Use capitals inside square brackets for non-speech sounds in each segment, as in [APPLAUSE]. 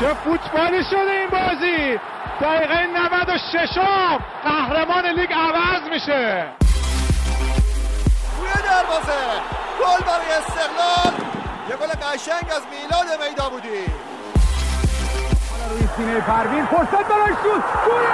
چه فوتبالی شده این بازی؟ دقیقه 96 قهرمان لیگ عوض میشه. روی دروازه. گل برای استقلال. یه گل قشنگ از میلاد میدا بودی روی سینه پروین فرصت برای شوت. توی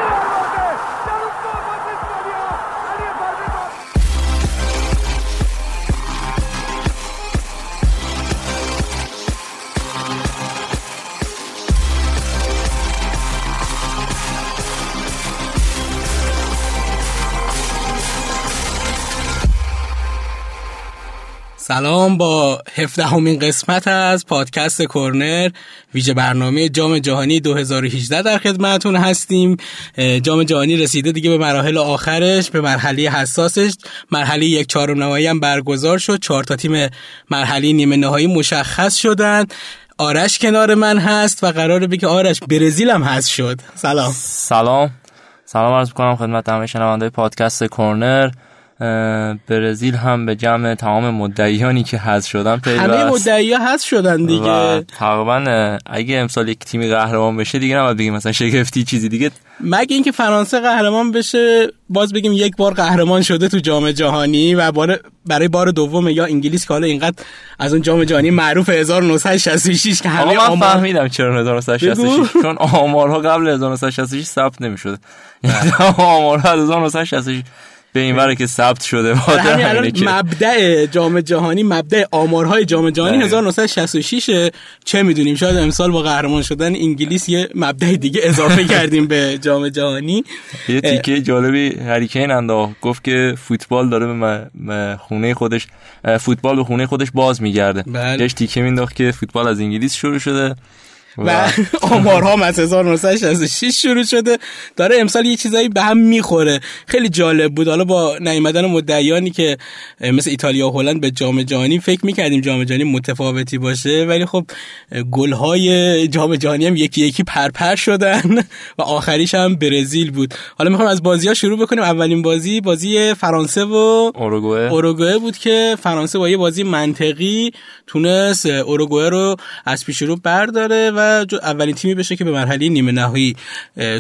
سلام با هفدهمین قسمت از پادکست کرنر ویژه برنامه جام جهانی 2018 در خدمتتون هستیم. جام جهانی رسیده دیگه به مراحل آخرش به مرحله حساسش. مرحله یک چهارم نهایی هم برگزار شد. چهار تا تیم مرحله نیمه نهایی مشخص شدن. آرش کنار من هست و قراره بگه آرش برزیل هم هست شد. سلام. سلام. سلام عرض می‌کنم خدمت همه شنونده پادکست کرنر برزیل هم به جمع تمام مدعیانی که حذف شدن پیوست همه مدعیا حذف شدن دیگه. تقریبا اگه امسال یک تیمی قهرمان بشه دیگه نباید بگیم مثلا شگفتی چیزی دیگه. مگه اینکه فرانسه قهرمان بشه باز بگیم یک بار قهرمان شده تو جام جهانی و بار برای بار دوم یا انگلیس که حالا اینقدر از اون جام جهانی معروف 1966 که همه من آمار فهمیدم چرا 1966 [LAUGHS] چون آمارها قبل 1966 ثبت نمی‌شد [LAUGHS] یعنی آمارها 1966 به این وره که ثبت شده همین الان مبدع جام جهانی مبدع آمارهای جام جهانی 1966 چه می‌دونیم؟ شاید امسال با قهرمان شدن انگلیس یه مبدع دیگه اضافه [LAUGHS] کردیم به جام جهانی. یه تیکه جالبی هریکین انداخت گفت که فوتبال داره به خونه خودش فوتبال به خونه خودش باز میگرده. بله. تیکه مینداخت که فوتبال از انگلیس شروع شده. و آمارها هم از 1966 شروع شده. داره امسال یه چیزایی به هم می‌خوره. خیلی جالب بود. حالا با نیومدن مدعیانی که مثل ایتالیا و هلند به جام جهانی فکر می‌کردیم جام جهانی متفاوتی باشه ولی خب گلهای جام جهانی هم یکی یکی پرپر شدن [LAUGHS] و آخریش هم برزیل بود. حالا می‌خوام از بازی ها شروع بکنیم. اولین بازی بازی فرانسه و اوروگوئه. اوروگوئه بود که فرانسه با یه بازی منطقی تونست اوروگوئه رو از پیش رو برداره و اولین تیمی بشه که به مرحله نیمه نهایی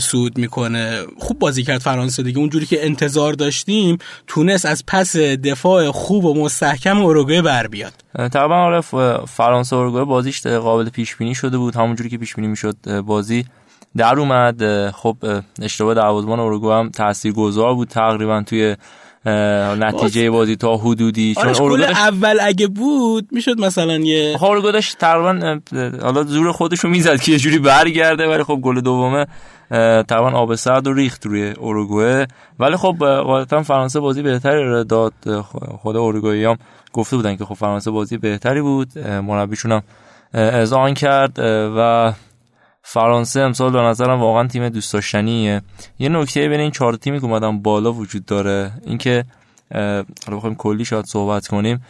صعود می‌کنه. خوب بازی کرد فرانسه دیگه. اونجوری که انتظار داشتیم تونست از پس دفاع خوب و مستحکم اوروگوئه بر بیاد. تقریبا آره فرانسه اوروگوئه بازیش قابل پیش بینی شده بود. همونجوری که پیش بینی می‌شد بازی در اومد. خب اشتباه دروازه‌بان اوروگوئه هم تاثیرگذار بود تقریبا توی نتیجه بازی تا حدودی. چون گل اول اگه بود می‌شد مثلا یه اورگو داشت تقریبا حالا زور خودشو می‌زد که یه جوری برگرده ولی خب گل دومه تقریبا آب سرد و ریخت روی اوروگوئه ولی خب غالبا فرانسه بازی بهتری داد. خود اوروگوئه هم گفته بودن که خب فرانسه بازی بهتری بود. مربیشون هم اذعان کرد. و فرانسه امسال به نظرم واقعا تیم دوست داشتنیه. یه نکته بین این چهار تیمی که اومدن بالا وجود داره اینکه حالا بخوایم کلی شاید صحبت کنیم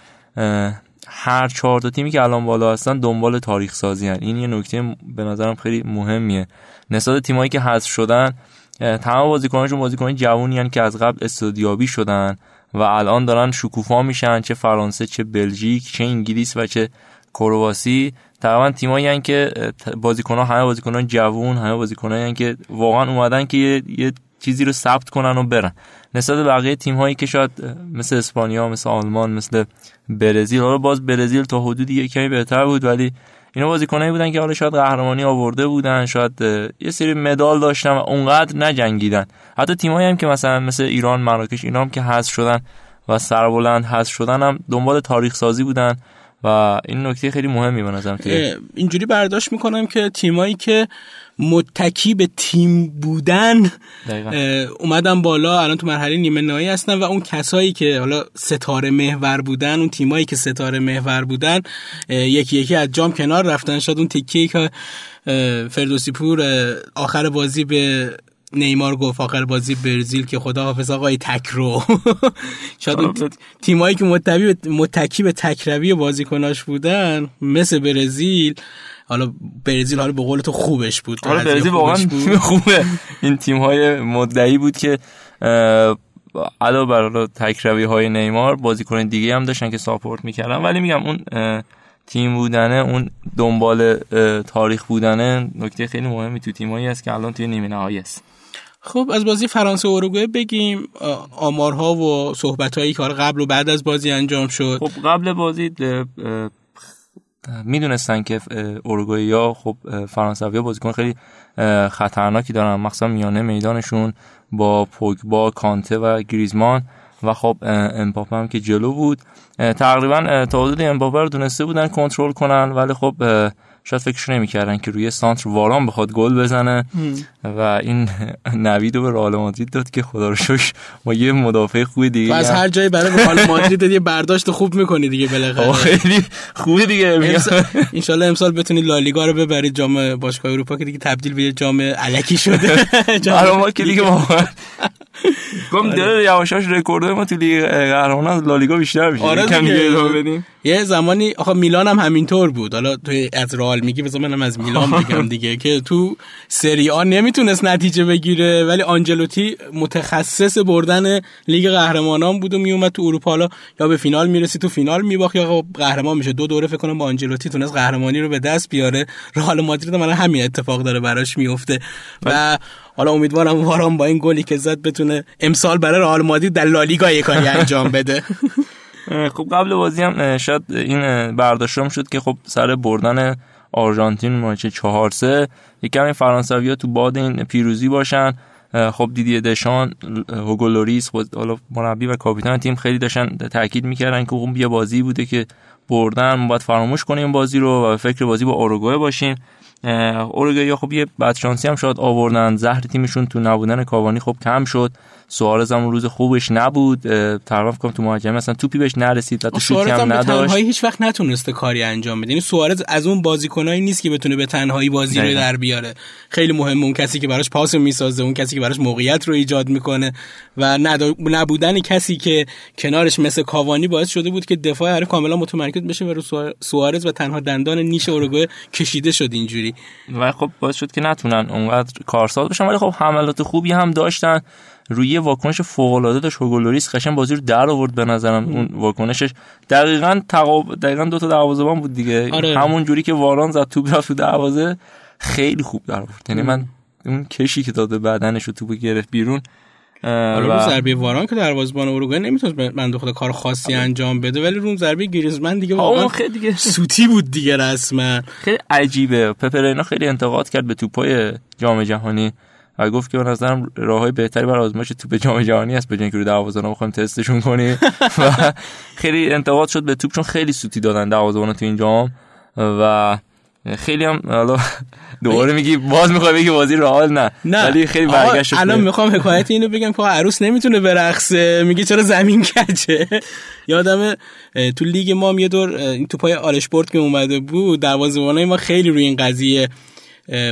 هر چهار تا تیمی که الان بالا هستن دنبال تاریخ سازی هن. این یه نکته به نظرم خیلی مهمیه. نسبت تیمایی که حذف شدن تمام بازیکناشون بازیکن جوونی هن که از قبل استودیابی شدن و الان دارن شکوفا میشن چه فرانسه چه بلژیک چه انگلیس و چه کرواسی. تقریبا تیمایی هن که بازیکن‌ها همه بازیکنان جوون همه بازیکنایی هن که واقعا اومدن که یه, چیزی رو ثبت کنن و برن. نسبت بقیه تیم هایی که شاید مثل اسپانیا مثل آلمان مثل برزیل حالا باز برزیل تا حدودی یه کمی بهتر بود ولی اینا بازیکنایی بودن که حالا شاید قهرمانی آورده بودن شاید یه سری مدال داشتن و اونقدر نجنگیدن. حتی تیمایی هم که مثلا مثل ایران مراکش اینا هم که حذف شدن و سربلند حذف شدن هم دنبال تاریخ سازی بودن. و این نکته خیلی مهمی به نظرم اینجوری برداشت می‌کنم که تیمایی که متکی به تیم بودن اومدن بالا الان تو مرحله نیمه نهایی هستن و اون کسایی که حالا ستاره محور بودن اون تیمایی که ستاره محور بودن یکی یکی از جام کنار رفتن. شاید اون تکی که فردوسی پور آخر بازی به نیمار گفت آخر بازی برزیل که خدا حافظ آقای تکرو [LAUGHS] شاید تیمایی که متکی متکی به تکروی بازیکناش بودن مثل برزیل. حالا برزیل حالا به قول تو خوبش بود. حالا برزیل واقعا [LAUGHS] خوبه. این تیم های مدعی بود که علاوه بر تکروی های نیمار بازیکن دیگه هم داشتن که ساپورت می‌کردن. ولی میگم اون تیم بودنه اون دنبال تاریخ بودنه نکته خیلی مهمی تو تیمایی است که الان توی نیمه نهایی است. خب از بازی فرانسه و اروگوئه بگیم آمارها و صحبتهایی که قبل و بعد از بازی انجام شد. خب قبل بازی می‌دونستن که اروگوئه یا خب فرانسوی بازیکن خیلی خطرناکی دارن. مخصوصا میانه میدانشون با پوگبا کانته و گریزمان و خب امپاپه هم که جلو بود. تقریبا تا حدود امپاپه رو دونسته بودن کنترل کنن ولی خب شاید فکرش نمی‌کردن که روی سانتر واران بخواد گل بزنه. و این [LAUGHS] نوید رو به رئال مادرید داد که خدا رو شکر ما یه مدافع خوب دیگه از هر جایی برای رئال مادرید یه برداشت خوب می‌کنی دیگه بالاخره. خیلی خوبه دیگه ان شاء امسال بتونید لالیگا رو ببرید جام باشگاه اروپا که دیگه تبدیل به جام الکی شده. برای [LAUGHS] ما که دیگه [LAUGHS] واقعا گم داره یواشاش رکورد ما تو لیگ قهرمانان لالیگا بیشتر میشه. آره بدیم. یه زمانی آخه میلان هم همینطور بود. حالا تو از رئال میگی بذار منم از میلان بگم دیگه که تو سری آ نمی‌تونست نتیجه بگیره. ولی آنجلوتی متخصص بردن لیگ قهرمانان بود و میومد تو اروپا. حالا یا به فینال می‌رسی تو فینال میباخت. یا قهرمان میشه. دو دوره فکر کنم با آنجلوتی تونست قهرمانی رو به دست بیاره. رئال مادرید من همین اتفاق داره براش میفته. و حالا امیدوارم واران با این گلی که زد بتونه امسال برای رئال مادرید در لالیگا یک کاری انجام بده. [LAUGHS] خب قبل بازی هم شاید این برداشتم شد که خب سر بردن آرژانتین match 4 3 یکم ها تو باد این پیروزی باشن. خب دیدی دشان هوگو لوریس حالا مربی و کاپیتان تیم خیلی داشتن تاکید می‌کردن که اون یه بازی بوده که بردن باید فراموش کنیم بازی رو و فکر بازی با اوروگوئه باشیم. اوروگوئه خب یه بدشانسی هم شاید آوردن. زهر تیمشون تو نبودن کاوانی خب کم شد. سوارز هم روز خوبش نبود تقریبا فکر تو مهاجم مثلا توپی بهش نرسید حتی شوتی هم نداشت. هیچ وقت نتونسته کاری انجام بده. یعنی سوارز از اون بازیکنایی نیست که بتونه به تنهایی بازی رو در بیاره. خیلی مهمه اون کسی که براش پاس می‌سازه اون کسی که براش موقعیت رو ایجاد می‌کنه و نبودن کسی که کنارش مثل کاوانی باعث شده بود که دفاع هر کاملا متمرکز بشه و رو سوارز و تنها دندان نیش اورگوئه کشیده شد اینجوری. و خب باعث شد که نتونن اونقدر کارساز بشن. ولی خب حملات خوبی هم داشتن. روی واکنش فوق العاده داشت هوگولوریس قشنگ بازی رو در آورد به نظرم. اون واکنشش دقیقاً تقاب دقیقاً دو تا دروازه‌بان بود دیگه. آره. همون جوری که واران زد توپ رفت تو دروازه خیلی خوب در آورد. یعنی من اون کشی که داده بدنش رو توپ گرفت بیرون حالا رو ضربه واران که دروازه‌بان اروگوئه نمی‌تونست من خدا کار خاصی آره. انجام بده ولی رو ضربه گریزمن دیگه واقعا خیلی دیگه. سوتی بود دیگه رسما. خیلی عجیبه. پپرینا خیلی انتقاد کرد به توپای جام جهانی. و گفت که به نظرم راههای بهتری برای آزمایش توپ جام جهانی است. بجن که رو دروازه‌بان بخوایم تستشون کنیم. و خیلی انتقاد شد به توپ چون خیلی سوتی دادن دروازه‌بان تو این جام. و خیلی هم حالا دوباره میگی باز می‌خوای بگی بازی رئال نه. نه. ولی خیلی برگشت الان می‌خوام حکایت اینو بگم که عروس نمی‌تونه برقصه. میگه چرا زمین کجه؟ یادم تو لیگ ما یه دور این توپای آلشپورت که اومده بود دروازه‌بانای ما خیلی روی این قضیه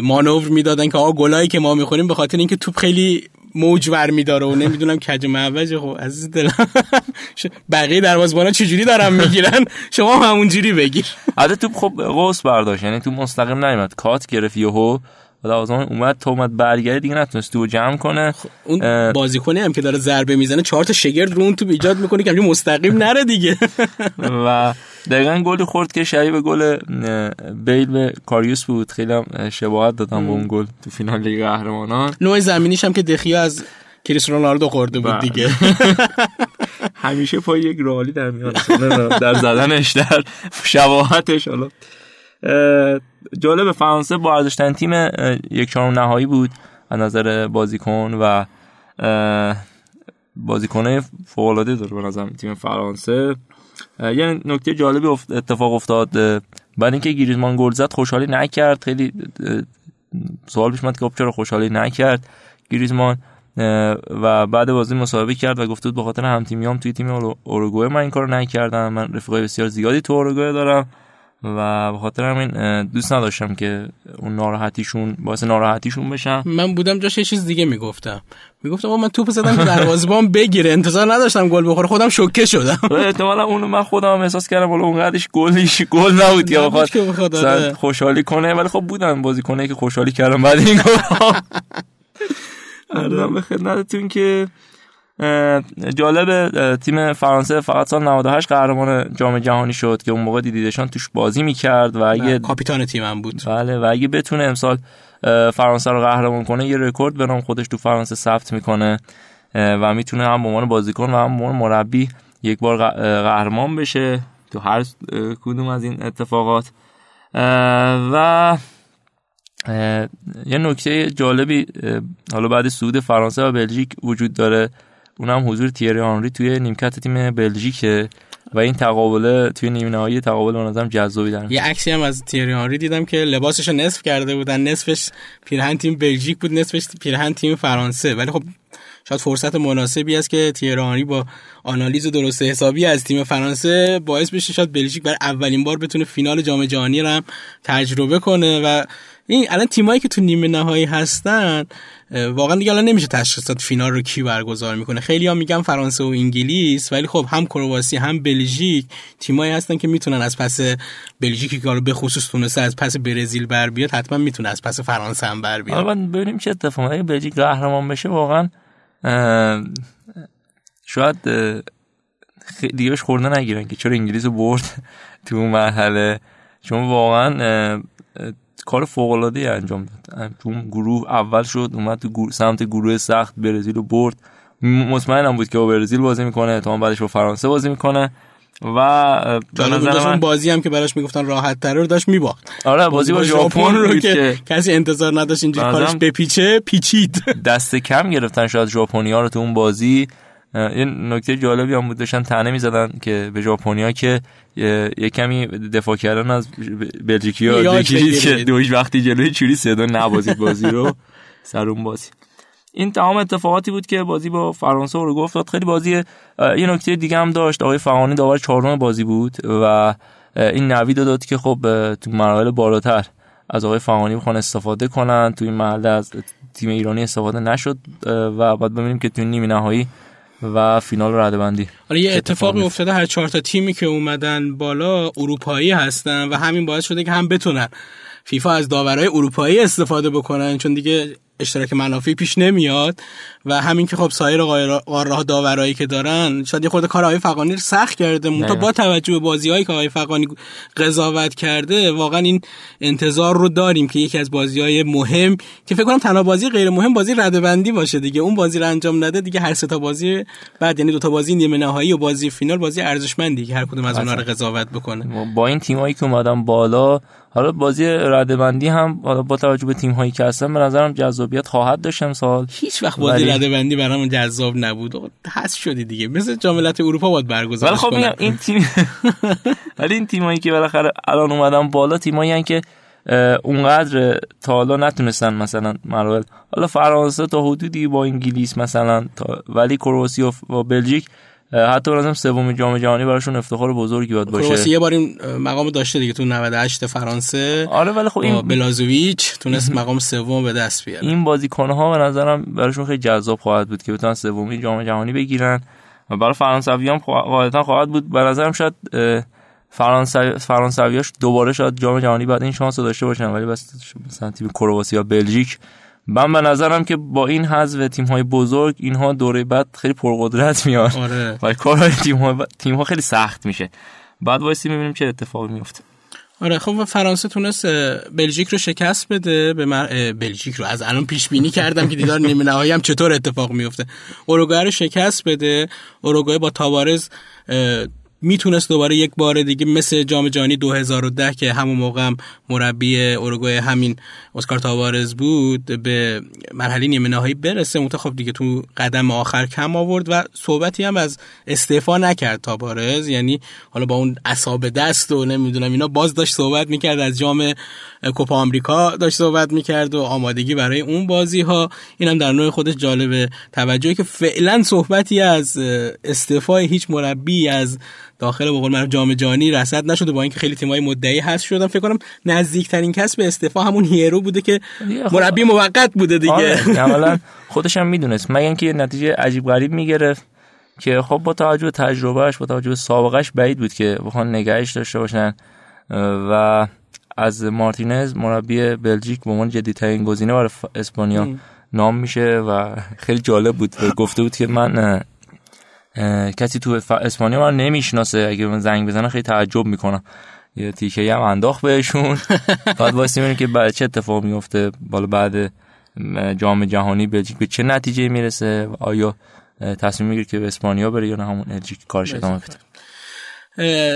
مانور می‌دادن که آقا گلایی که ما می‌خوریم به خاطر اینکه توپ خیلی موج ور میداره و نمی‌دونم کج معوج خب عزیز دلم. [LAUGHS] بقیه دروازه‌بانا چجوری دارن می‌گیرن؟ [LAUGHS] شما هم همونجوری بگیر. البته توپ خب قوس برداشت. یعنی تو مستقیم نیومد. کات گرفت یهو. دروازه‌بان اومد تو اومد برگرد دیگه نتونست تو جمع کنه. خب اون بازیکنی هم که داره ضربه می‌زنه چهار تا شگرد رو اون تو ایجاد می‌کنه که مستقیم نره دیگه. [LAUGHS] و دقیقا گلی خورد که شبیه به گل بیل به کاریوس بود. خیلی هم شباهت دادم به اون گل تو فینال لیگ قهرمانان. نوع زمینیش هم که دخیا از کریس رونالدو خورده بود بله. دیگه. [LAUGHS] همیشه پای یک رالی در میاد در زدنش در شباهتش حالا. جالب فرانسه با ارزشترین تیم یک چهارم نهایی بود از نظر بازیکن و بازیکنه فوق العاده داره به نظر تیم فرانسه. یه نکته جالبی اتفاق افتاد بعد اینکه گریزمان گل زد خوشحالی نکرد. خیلی سوال پیش که خب چرا خوشحالی نکرد؟ گریزمان و بعد بازی مصاحبه کرد و گفت بود به خاطر هم تیمیام توی تیم اوروگوئه من این کارو نکردم. من رفیقای بسیار زیادی تو اوروگوئه دارم. و به خاطر همین دوست نداشتم که اون ناراحتیشون باعث ناراحتیشون بشم من بودم جاش یه چیز دیگه می‌گفتم. می‌گفتم من توپ زدم که دروازه‌بان بگیره. انتظار نداشتم گل بخوره. خودم شوکه شدم. [LAUGHS] احتمالاً اون من خودم احساس کردم ولی اونقدرش گلیش گل نبود یا بخواد آره. خوشحالی کنه. ولی خب بودن بازیکنایی که خوشحالی کردم بعد این گل. [LAUGHS] ارزم به خدمتتون که جالب تیم فرانسه فقط سال 98 قهرمان جام جهانی شد که اون موقع دیدیدشان توش بازی می‌کرد و اگه کاپیتان تیمم بود. بله و اگه بتونه امسال فرانسه رو قهرمان کنه یه رکورد به نام خودش تو فرانسه ثبت می‌کنه و می‌تونه هم به عنوان بازیکن و هم به عنوان مربی یک بار قهرمان بشه تو هر کدوم از این اتفاقات. و یه نکته جالبی حالا بعد سود فرانسه و بلژیک وجود داره. اونم حضور تیری آنری توی نیمکت تیم بلژیکه و این تقابل توی نیمه نهایی تقابل به نظرم جذابی داره. یه عکسی هم از تیری آنری دیدم که لباسش نصف کرده بودن. نصفش پیرهن تیم بلژیک بود نصفش پیرهن تیم فرانسه. ولی خب شاید فرصت مناسبی است که تیرانی با آنالیز درست حسابی از تیم فرانسه باعث بشه شاید بلژیک بر اولین بار بتونه فینال جام جهانی رو تجربه کنه. و این الان تیمایی که تو نیمه نهایی هستن واقعا دیگه الان نمیشه تشخیص داد فینال رو کی برگزار می‌کنه. خیلی ها میگن فرانسه و انگلیس ولی خب هم کرواسی هم بلژیک تیمایی هستن که می‌تونن از پس بلژیکی که به خصوص تونسته از پس برزیل بر بیاد حتما می‌تونه از پس فرانسه هم بر بیاد. ببینیم چه اتفاقی بلژیک قهرمان بشه واقعا شاید دیگه بهش خورده نگیرن که چرا انگلیس برد [LAUGHS] تو مرحله. چون واقعا کار فوق العاده انجام داد. تو گروه اول شد اومد تو سمت گروه سخت برزیل رو برد. مطمئنم بود که با برزیل بازی می‌کنه تا بعدش با فرانسه بازی می‌کنه. و من بازی هم که براش می‌گفتن راحت تر رو داشت میباخت. آره بازی با ژاپن رو که کسی انتظار نداشت اینجوری کارش بپیچه پیچید. دست کم گرفتن شاید ژاپنیا رو تو اون بازی. یه نکته جالبی هم بود داشتن تنه می‌زدن که به ژاپنیا که یه کمی دفاع کردن از بلژیکی ها که دویش وقتی جلوی چوری صدا نبازید بازی رو سر اون بازی. این تمام اتفاقاتی بود که بازی با فرانسه رو گفت خیلی بازی یه نکته دیگه هم داشت. آقای فغانی داور چهارم بازی بود و این نوید داد که خب تو مراحل بالاتر از آقای فغانی بخوان استفاده کنن. تو این محله از تیم ایرانی استفاده نشد و بعد ببینیم که تو نیمه نهایی و فینال رده بندی حالا یه اتفاقی افتاده هر چهار تا تیمی که اومدن بالا اروپایی هستن و همین باعث شده که هم بتونن. فیفا از داورای اروپایی استفاده بکنن چون دیگه اشتراک منافعی پیش نمیاد و همین که خب سایر قاره داورایی که دارن شاید یه خورده کار آقای فقانی رو سخت کرده مونتا با توجه به بازیهایی که آقای فقانی قضاوت کرده واقعا این انتظار رو داریم که یکی از بازی های مهم که فکر کنم تنها بازی غیر مهم بازی ردبندی باشه دیگه. اون بازی رو انجام نده دیگه هر سه تا بازی بعد یعنی دو تا بازی نیمه نهایی و بازی فینال بازی ارزشمندی که هر کدوم از اونها رو قضاوت بکنه. با این تیمایی که اومدن بالا حالا بازی ردبندی هم حالا با توجه به تیم هایی که هستن به نظرم جذابیت خواهد داشت امسال. هیچ وقت بازی ولی... ردبندی برامون جذاب نبود. حس شدی دیگه. مثل جاملت اروپا باید برگزار ولی خب این تیم [LAUGHS] ولی این تیمایی که بالاخره الان اومدن بالا تیمایی که اونقدر تا حالا نتونستن مثلا مراحل حالا فرانسه تا حدودی با انگلیس مثلا تا ولی کرواسی و بلژیک حتی لازم سوم جام جهانی براشون افتخار بزرگی باید باشه. کرواسی یه بار این مقام داشته دیگه تو 98 فرانسه. آره ولی خب این بلازویچ تونست [LAUGHS] مقام سوم به دست بیاره. این بازیکن‌ها به نظرم براشون خیلی جذاب خواهد بود که بتونن سومی جام جهانی بگیرن. و برای فرانسوی هم غالبا خواهد بود. به نظرم شاید فرانسوی فرانسویاش دوباره شاید جام جهانی بعد این شانس رو داشته باشن. ولی بس مثلا تیم کرواسی یا بلژیک من به نظرم که با این حذف تیم های بزرگ اینها دوره بعد خیلی پرقدرت میاد. آره. و کارهای تیم ها, تیم ها خیلی سخت میشه. بعد وایسی می‌بینیم چه اتفاقی میفته. آره خب فرانسه تونست بلژیک رو شکست بده به مر... بلژیک رو. از الان پیش بینی کردم که دیدار نیمه نهایی هم چطور اتفاق میفته. اوروگوئه رو شکست بده. اوروگوئه با تاوارز می‌تونست دوباره یک بار دیگه مثل جام جهانی 2010 که همون موقع هم مربی اوروگوئه همین اسکار تاوارز بود به مرحله نیمه نهایی برسه. اون خب دیگه تو قدم آخر کم آورد و صحبتی هم از استعفا نکرد تاوارز. یعنی حالا با اون اصاب دست و نمی‌دونم اینا باز داشت صحبت می‌کرد از جام کوپا آمریکا داشت صحبت می‌کرد و آمادگی برای اون بازی ها اینم در نوع خودش جالبه توجهی که فعلا صحبتی از استعفای هیچ مربی از داخل به قول من جام جهانی رصد نشده با اینکه خیلی تیمای مدعی هست. شدن فکر کنم نزدیکترین کس به استعفا همون هیرو بوده که خب. مربی موقت بوده دیگه. آره [LAUGHS] خودش هم می‌دونست. مگه اینکه نتیجه عجیب غریب می‌گرفت که خب با توجه به تجربهش با توجه به سابقش بعید بود که بخوان نگهش داشته باشن. و از مارتینز مربی بلژیک به عنوان جدیدترین گزینه برای اسپانیا نام میشه و خیلی جالب بود. گفته بود که من کسی تو اسپانیا من نمی‌شناسه. اگه من زنگ بزنه خیلی تعجب می‌کنم. یه تیکه هم انداخت بهشون. [LAUGHS] بعد واسه که بعد چه اتفاق میفته بالا بعد جام جهانی بلژیک به چه نتیجه می‌رسه؟ آیا تصمیم می‌گیره که به اسپانیا بره یا نه؟ همون بلژیک کارش ادامه بده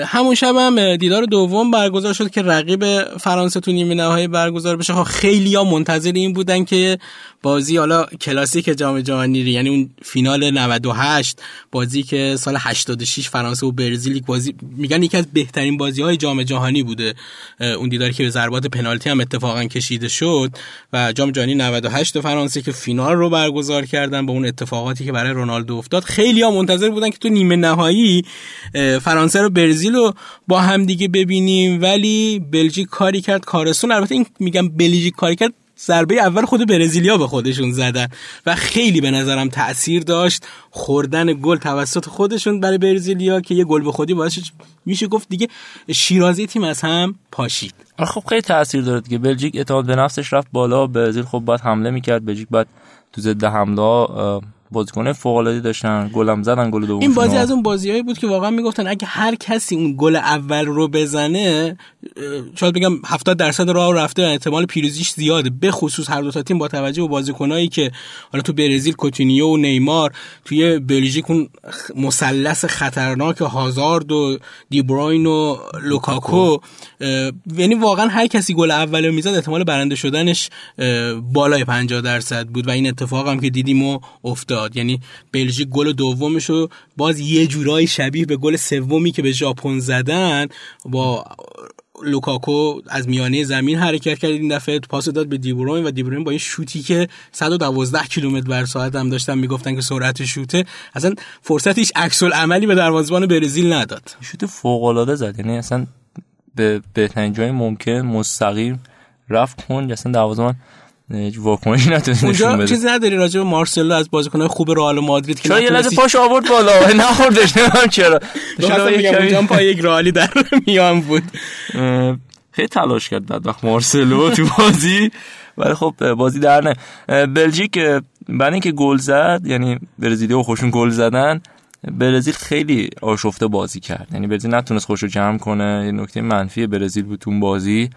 همون شب هم دیدار دوم برگزار شد که رقیب فرانسه تو نیمه نهایی برگزار بشه. خب خیلی ها منتظر این بودن که بازی حالا کلاسیک جام جهانی یعنی اون فینال 98 بازی که سال 86 فرانسه و برزیل بازی میگن یکی از بهترین بازی های جام جهانی بوده. اون دیداری که به ضربات پنالتی هم اتفاقا کشیده شد و جام جهانی 98 فرانسه که فینال رو برگزار کردن با اون اتفاقاتی که برای رونالدو افتاد. خیلی ها منتظر بودن که تو نیمه نهایی فرانسه رو برزیل رو با هم دیگه ببینیم. ولی بلژیک کاری کرد کارستون البته این میگم بلژیک کاری کرد ضربه اول خود برزیلیا به خودشون زدن و خیلی به نظرم تاثیر داشت. خوردن گل توسط خودشون برای برزیلیا که یه گل به خودی باعث میشه گفت دیگه شیرازی تیم از هم پاشید. خب خیلی تاثیر داره دیگه. بلژیک اعتماد به نفسش رفت بالا. برزیل خب باید حمله می‌کرد. بلژیک باید تو ضد حمله بازیکن فوق العاده داشتن گلم زدن گل دوم این بازی از اون بازیایی بود که واقعا می‌گفتن اگه هر کسی اون گل اول رو بزنه شاید بگم 70 درصد راه رفته احتمال پیروزیش زیاده. به خصوص هر دو تا تیم با توجه به بازیکنایی که حالا تو برزیل کوتینیو و نیمار توی بلژیک اون مثلث خطرناک هازارد و دیبروین و لوکاکو. یعنی واقعا هر کسی گل اول رو می‌زد احتمال برنده شدنش بالای 50 درصد بود و این اتفاق هم که دیدیم و افتاد. یعنی بلژیک گل دومش رو باز یه جورایی شبیه به گل سومی که به ژاپن زدن با لوکاکو از میانه زمین حرکت کرد. این دفعه پاس داد به دیبروین و دیبروین با این شوتی که 112 کیلومتر بر ساعت هم داشتن می‌گفتن که سرعت شوته اصلا فرصت هیچ عکس عملی به دروازه‌بان برزیل نداد. شوت فوق العاده زد. یعنی اصلا به بهترین جای ممکن مستقیم رفت کن اصلا دروازه‌بان واکنشی نتونست نشون بده. چیزی نداری راجع به مارسلو از بازیکن‌های خوب رئال مادرید که چرا یه لحظه پاش آورد بالا؟ [LAUGHS] نخوردش نمی‌دونم چرا. شاید بگم اونجا پای یک رئالی در میان بود. خیلی تلاش کرد بعد وقت مارسلو تو بازی ولی خب بازی در نه. بلژیک بعد اینکه گل زد یعنی برزیلی خوشون گل زدن برزیل خیلی آشفته بازی کرد. یعنی برزیل نتونست خوش رو جمع کنه. یه نکته منفی برزیل بود تو بازی.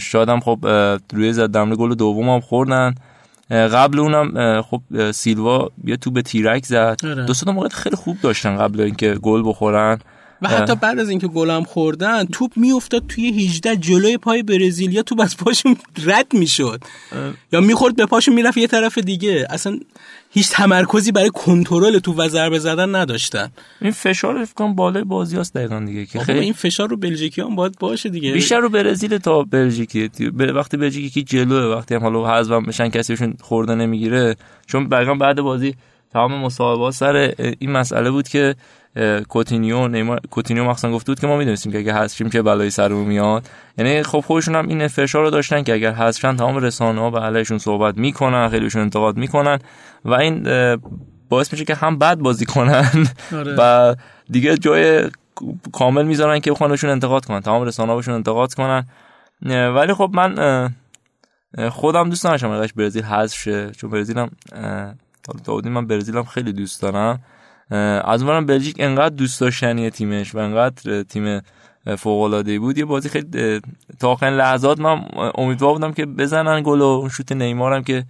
شادم خب روی زد گل دوم هم خوردن. قبل اونم خب سیلوا یه تو به تیرک زد. آره. دو تا موقع خیلی خوب داشتن قبل اینکه گل بخورن. و حتی بعد از اینکه گلم خوردن توپ میافتاد توی 18 جلوی پای برزیلیا توپ از پاشون رد می‌شد. یا می‌خورد به پاشون می‌رفت یه طرف دیگه. اصلا هیچ تمرکزی برای کنترل تو و ضربه زدن نداشتن. این فشار فکر بالای بازی دقیقاً دیگه که خیلی این فشار رو بلژیکی هم باید باشه دیگه. بیشتر رو برزیل تا بلژیکی. وقتی بلژیکی جلوه وقتی هم حالا حذف بشن کسی بهشون خورده نمی‌گیره. چون بعد بازی تمام مصاحبه سر این مسئله بود که کوتینیو نیمار کوتینیو مخصوصا گفته بود که ما می‌دونستیم که اگه حذف چه بلایی سرمون میاد. یعنی خب خودشون هم این فشار رو داشتن که اگر حذف تمام رسانه ها به علیشون صحبت می‌کنن خیلیشون انتقاد می‌کنن و این باعث میشه که هم بد بازی کنن. آره. [LAUGHS] و دیگه جای کامل می‌ذارن که بخوانشون انتقاد کنن تمام رسانه هاشون انتقاد کنن. ولی خب من خودم دوست داشتم برزیل حذف شه چون برزیل هم تا من برزیل هم خیلی دوست دارم. از اونورم بلژیک انقدر دوست داشتنی تیمش و انقدر تیم فوق العاده بود یه بازی خیلی تا آخرین لحظات من امیدوار بودم که بزنن گل و اون شوت نیمارم که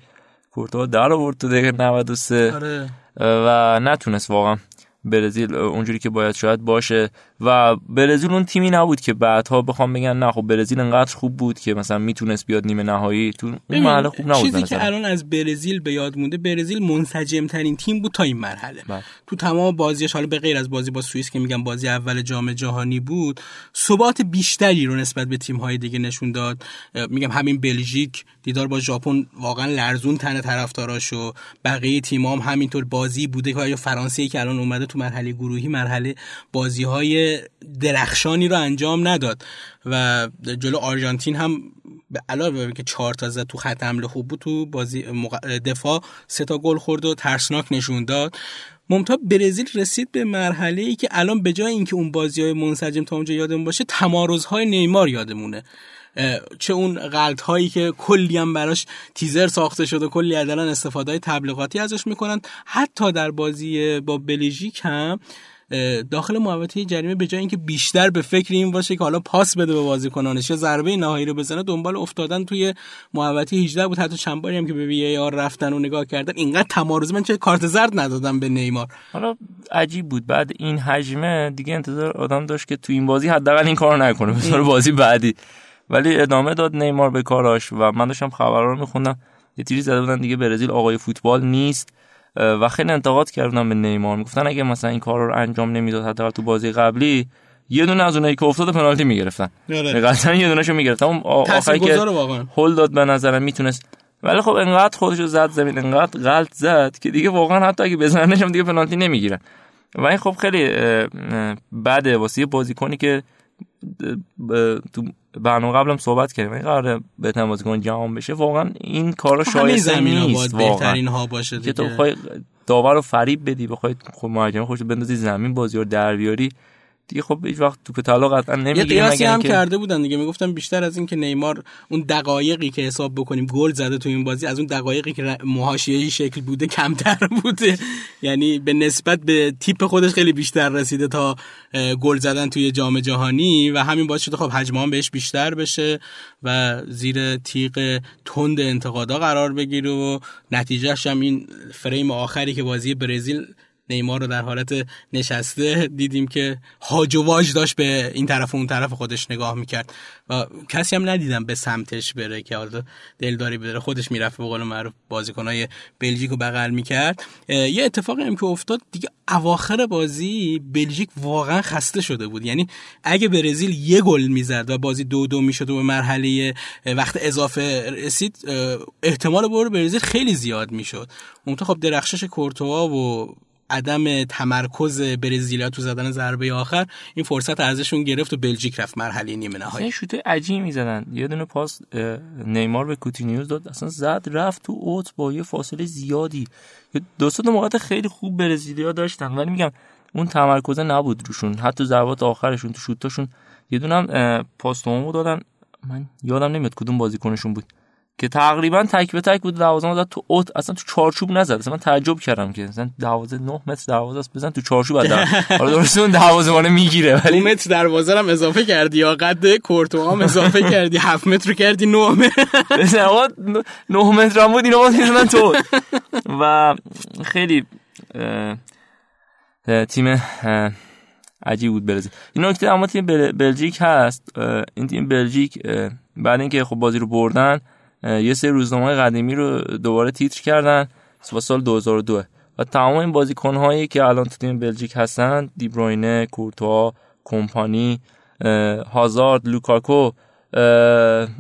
کورتوا در آورد تو دقیقه 93 آره. و نتونست واقعا برزیل اونجوری که باید شاید باشه و برزیل اون تیمی نبود که بعدها بخوام بگن نه خب برزیل انقدر خوب بود که مثلا می‌تونست بیاد نیمه نهایی. تو اون مرحله خوب نبود چیزی که الان از برزیل به یاد مونده برزیل منسجم ترین تیم بود تا این مرحله. بله. تو تمام بازیش حالا به غیر از بازی با سوئیس که میگم بازی اول جام جهانی بود ثبات بیشتری رو نسبت به تیم های دیگه نشون داد. میگم همین بلژیک دیدار با ژاپن واقعا لرزون تن طرفداراشو بقیه تیم هم همینطور بازی بوده. که فرانسه که الان اومده تو مرحله گروهی مرحله بازی های درخشانی رو انجام نداد. و جلو آرژانتین هم به علاوه که چهار تا زد تو خط حمله خوب بود تو بازی دفاع سه تا گل خورد و ترسناک نشون داد. ممتا برزیل رسید به مرحله ای که الان به جای اینکه اون بازی های منسجم تا اونجا یادمون باشه تمارزهای نیمار یادمونه. چه اون غلط هایی که کلی هم براش تیزر ساخته شده کلی عدلا استفاده های تبلیغاتی ازش می‌کنن. حتی در بازی با بلژیک هم داخل محوطه جریمه به جای اینکه بیشتر به فکر این باشه که حالا پاس بده به بازیکنانش یا ضربه نهایی رو بزنه دنبال افتادن توی محوطه 18 بود. حتی چند باری هم که به وی آر رفتن و نگاه کردن اینقدر تمارز من چه کارت زرد ندادم به نیمار. حالا عجیب بود. بعد این حجمه دیگه انتظار آدم داشت که تو این بازی حداقل این کارو نکنه بذار بازی بعدی. ولی ادامه داد نیمار به کاراش و من داشتم خبرها رو میخوندم. یه تیری زده بودن دیگه برزیل آقای فوتبال نیست. و خیلی انتقاد کردن به نیمار. می‌گفتن اگه مثلا این کار رو انجام نمی‌داد حداقل تو بازی قبلی یه دونه از اونایی که افتاد پنالتی می‌گرفتن. آره. قطعا یه دونهشو می‌گرفتن. اون آخری که هول داد به نظرم می‌تونست. ولی خب انقدر خودشو زد زمین انقدر غلط زد که دیگه واقعا حتی اگه بزننش هم دیگه پنالتی نمی‌گیرن. و این خب خیلی بده واسه بازیکنی که تو برنامه قبلم صحبت کردیم. این قراره بهترین بازیکن جهان بشه واقعا این کارا شایسته نیست بهترین ها باشه که تو بخوای داور رو فریب بدی بخوای خب مهاجم خوش بندازی زمین بازی رو در بیاری. دیگه خب هیچ وقت توپ طلا قطعا نمی‌گیره یه قیاسی هم که... کرده بودن دیگه. می‌گفتن بیشتر از این که نیمار اون دقایقی که حساب بکنیم گل زده تو این بازی از اون دقایقی که محاشیه‌ای شکل بوده کمتر [LAUGHS] بوده. یعنی به نسبت به تیپ خودش خیلی بیشتر رسیده تا گل زدن توی جام جهانی و همین باعث شده خب حجم بهش بیشتر بشه و زیر تیغ تند انتقادا قرار بگیره و نتیجهش هم این فریم آخری که بازی برزیل نیمار رو در حالت نشسته دیدیم که هاج و واج داشت به این طرف و اون طرف خودش نگاه می‌کرد. و کسی هم ندیدم به سمتش بره که حالا دلداری بره. خودش می‌رفت به قول معروف بازیکنای بلژیک رو بغل می‌کرد. یه اتفاقی هم که افتاد دیگه اواخر بازی بلژیک واقعا خسته شده بود. یعنی اگه برزیل یه گل می‌زد و بازی دو دو می‌شد و به مرحله وقت اضافه رسید احتمال برو برزیل خیلی زیاد می‌شد. اون خب درخشش کورتوا و عدم تمرکز برزیلیا تو زدن ضربه آخر این فرصت ازشون گرفت و بلژیک رفت مرحله نیمه نهایی. شوت عجیب می‌زدن. یه دونه پاس نیمار به کوتینیوز داد اصلا زد رفت تو اوت با یه فاصله زیادی. دو تا موقعیت خیلی خوب برزیلیا داشتن ولی میگم اون تمرکز نبود روشون. حتی ضربات آخرشون تو شوتاشون یه دونه پاس دادن. من یادم نمیاد کدوم بازیکنشون بود. که تقریبا تک به تک بود دروازه زد تو اوت اصلا تو چارچوب نزد. اصلا من تعجب کردم که مثلا دروازه 9 متر دروازه است بزن تو چارچوب بعد [LAUGHS] حالا درسته اون دروازه می‌گیره ولی متر دروازه هم اضافه کردی یا قد کورتو هم اضافه کردی؟ 7 متر کردی 9 متر. آقا 9 متر هم بود اینو باز می‌زنن تو و خیلی تیم عجیب بود برزیل. این نکته اما تیم بلژیک هست. این تیم بلژیک بعد اینکه خب بازی رو بردن یه سری روزنامه قدیمی رو دوباره تیتر کردن و سال 2002 و تمام این بازیکن هایی که الان تو تیم بلژیک هستن دیبروینه، کورتوا، کمپانی، هازارد، لوکاکو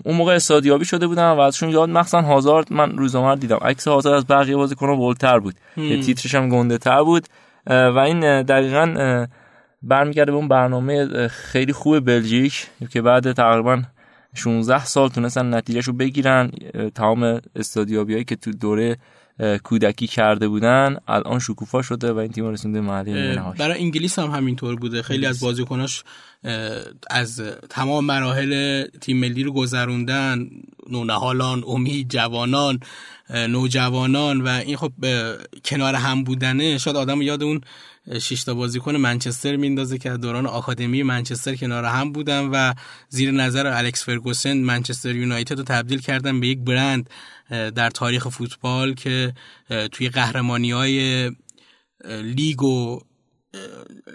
اون موقع استادیابی شده بودن و ازشون یاد مخصوصا هازارد من روزنامه دیدم. عکس هازارد از بقیه بازیکن‌ها بولتر بود. یه تیترش هم گنده تر بود. و این دقیقا برمیگرده به اون برنامه خیلی خوب بلژیک که بعد تقریبا 16 سال تونستن نتیجهشو بگیرن. تمام استادیابیایی که تو دوره کودکی کرده بودن الان شکوفا شده و این تیم رسونده محلی برای انگلیس هم همینطور بوده. خیلی از بازیکناش از تمام مراحل تیم ملی رو گذروندن. نونهالان امید جوانان نوجوانان و این خب کنار هم بودنه. شاید آدم یاد اون شش تا بازیکن منچستر میندازه که دوران آکادمی منچستر کنار هم بودن و زیر نظر الکس فرگوسن منچستر یونایتد رو تبدیل کردن به یک برند در تاریخ فوتبال که توی قهرمانی های لیگ و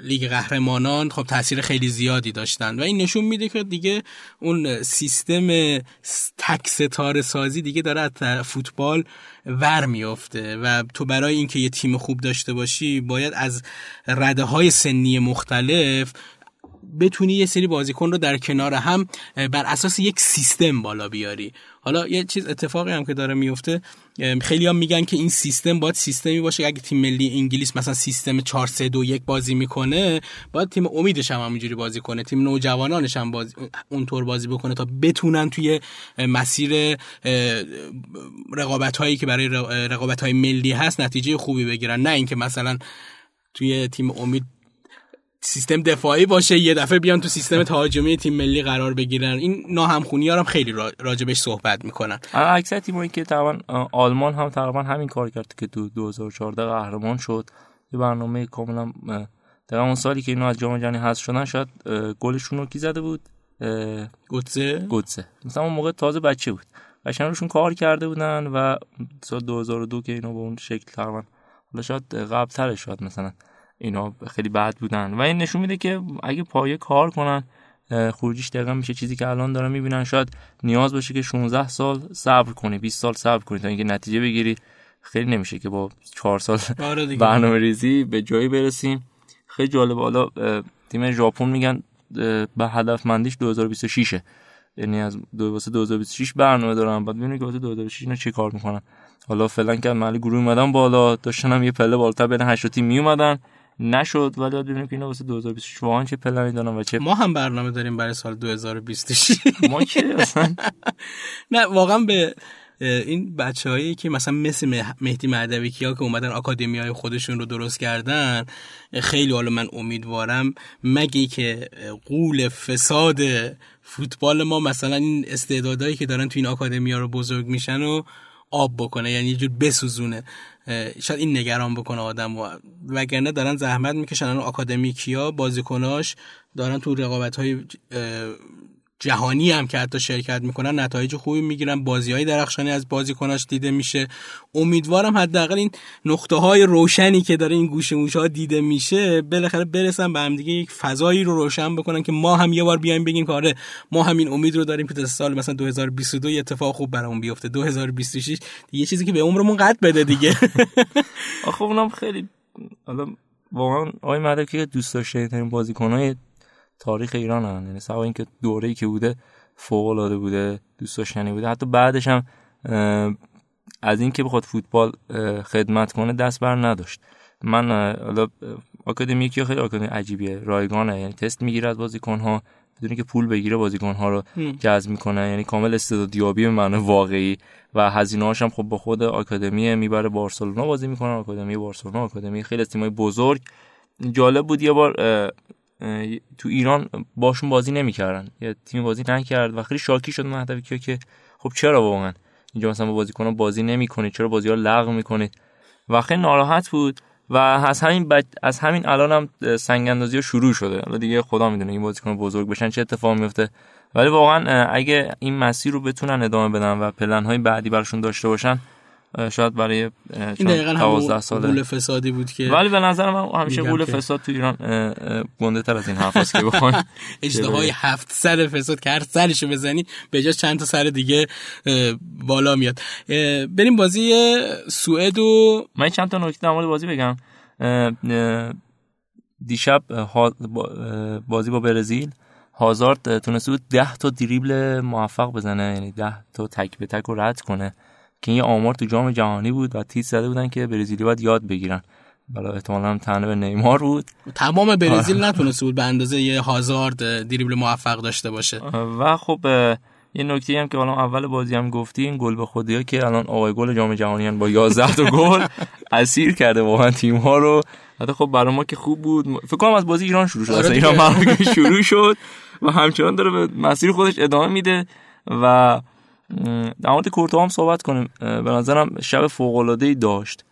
لیگ قهرمانان خب تاثیر خیلی زیادی داشتن و این نشون میده که دیگه اون سیستم تک ستاره سازی دیگه داره از فوتبال ور میافته و تو برای اینکه یه تیم خوب داشته باشی باید از رده های سنی مختلف بتونی یه سری بازیکن رو در کنار هم بر اساس یک سیستم بالا بیاری. حالا یه چیز اتفاقی هم که داره میفته خیلی هم میگن که این سیستم باید سیستمی باشه اگه تیم ملی انگلیس مثلا سیستم 4 3 2 1 بازی می‌کنه باید تیم امیدش هم همینجوری بازی کنه تیم نوجوانانش هم بازی اونطور بازی بکنه تا بتونن توی مسیر رقابت هایی که برای رقابت های ملی هست نتیجه خوبی بگیرن. نه اینکه مثلا توی تیم امید سیستم دفاعی باشه یه دفعه بیان تو سیستم تهاجمی تیم ملی قرار بگیرن. این ناهمخونی ها هم خیلی راجبش صحبت می‌کنن. اکثر تیمایی که تقریبا آلمان هم تقریبا همین کار کرد که تو 2014 قهرمان شد. یه برنامه کاملا در اون سالی که اینو از جام جهانی حذف شدن شاید گلشون رو کی زده بود؟ گوتزه گوتزه مثلا اون موقع تازه بچه بود. قشنگ روشون کار کرده بودن و سال 2002 که اینو به اون شکل تقریبا حالا شاید قبل ترش شاید مثلا. اینا خیلی بد بودن. و این نشون میده که اگه پایه کار کنن خروجیش دقیقا میشه چیزی که الان دارن می‌بینن. شاید نیاز باشه که 16 سال صبر کنی 20 سال صبر کنی تا اینکه نتیجه بگیری. خیلی نمیشه که با 4 سال آره برنامه ریزی به جایی برسیم. خیلی جالب حالا تیم ژاپن میگن به هدفمندیش 2026 یعنی از 2026 برنامه دارن. بعد ببینیم که واسه 2026 اینا چه کار می‌کنن؟ حالا فعلا که محل گروه اومدن بالا داشتن هم یه پله بالاتر بین 8 تیم می اومدن نشد ولی باید ببینیم که اینا واسه 2026 واقعا چه پلنی دارن و چه ما هم برنامه داریم برای سال 2026 ما که اصلا [LAUGHS] نه واقعا به این بچههایی که مثلا مثل مهدی مهدوی کیا که اومدن آکادمی های خودشون رو درست کردن خیلی حالا من امیدوارم مگه که قول فساد فوتبال ما مثلا این استعدادهایی که دارن تو این آکادمی ها رو بزرگ میشن و آب بکنه یعنی یه جور بسوزونه. شاید این نگران بکنه آدم و وگرنه دارن زحمت می‌کشن. آکادمیکیا بازیکناش دارن تو رقابت های جهانی هم که حتی شرکت می‌کنن نتایج خوبی می‌گیرن. بازی های درخشانی از بازیکناش دیده میشه. امیدوارم حداقل این نقطه های روشنی که داره این گوشه موشه ها دیده میشه بالاخره برسن به هم دیگه یک فضایی رو روشن بکنن که ما هم یه بار بیایم بگیم که آره ما همین امید رو داریم که تا سال مثلا 2022 اتفاق خوب برامون بیفته. 2026 یه چیزی که به عمرمون قد بده دیگه. [LAUGHS] آخه اونم خیلی حالا واقعا آقای مدر که دوست داشته ترین بازیکنای تاریخ ایران هم یعنی سوا اینکه دوره‌ای که بوده فوق العاده بوده دوست داشتنی بوده. حتی بعدش هم از اینکه بخواد فوتبال خدمت کنه دست بر نداشت. من حالا آکادمی که خیلی آکادمی عجیبیه. رایگانه. یعنی تست می‌گیره از بازیکن‌ها. بدون که پول بگیره بازیکن‌ها رو جذب می‌کنه. یعنی کامل استعدادیابی به معنی واقعی. و هزینه هم خب با خود آکادمی می‌بره بارسلونا بازی می‌کنه آکادمی بارسلونا آکادمی خیلی تیمای بزرگ. جالب بود یه بار تو ایران باشون بازی نمی‌کردن. یه تیم بازی نکرد و خیلی شاکی شد مهدوی کیا که خب چرا واقعا اینجا مثلا با بازیکنان بازی نمی‌کنید؟ چرا بازی ها لغو می‌کنید؟ و خیلی ناراحت بود و از همین بج... از همین الان هم سنگ اندازی شروع شده. حالا دیگه خدا می‌دونه این بازیکن بزرگ بشن چه اتفاقی میفته ولی واقعا اگه این مسیر رو بتونن ادامه بدن و پلن های بعدی براشون داشته باشن شاید برای این دقیقا 12 ساله. قول فسادی بود که ولی به نظر من همیشه قول فساد تو ایران گنده تر از این حرف هست که بخواین [LAUGHS] اجتهای هفت سر فساد که هر سرشو بزنی به جاش چند تا سر دیگه بالا میاد. بریم بازی سوئد و من چند تا نکته در بازی بگم. دیشب بازی با برزیل. هازارد تونسته بود 10 تا دریبل موفق بزنه یعنی 10 تا تک به تک رو رد کنه. که این آمار تو جام جهانی بود و تیز زده بودن که برزیلی باید یاد بگیرن. بالا احتمالا هم تنه به نیمار بود. تمام برزیل نتونسته بود به اندازه یه هازارد دریبل موفق داشته باشه. و خب یه نکته هم که الان اول بازی هم گفتی این گل به خودی که الان آقای گل جام جهانی با 11 تا گل [LAUGHS] اسیر کرده واقعا تیم ها رو. حتی خب برای ما که خوب بود. فکر کنم از بازی ایران شروع شد. آره ایران شروع شد و همچنان داره به مسیر خودش ادامه میده و در مورد کورتو هم صحبت کنیم. به نظرم شب فوق العاده ای داشت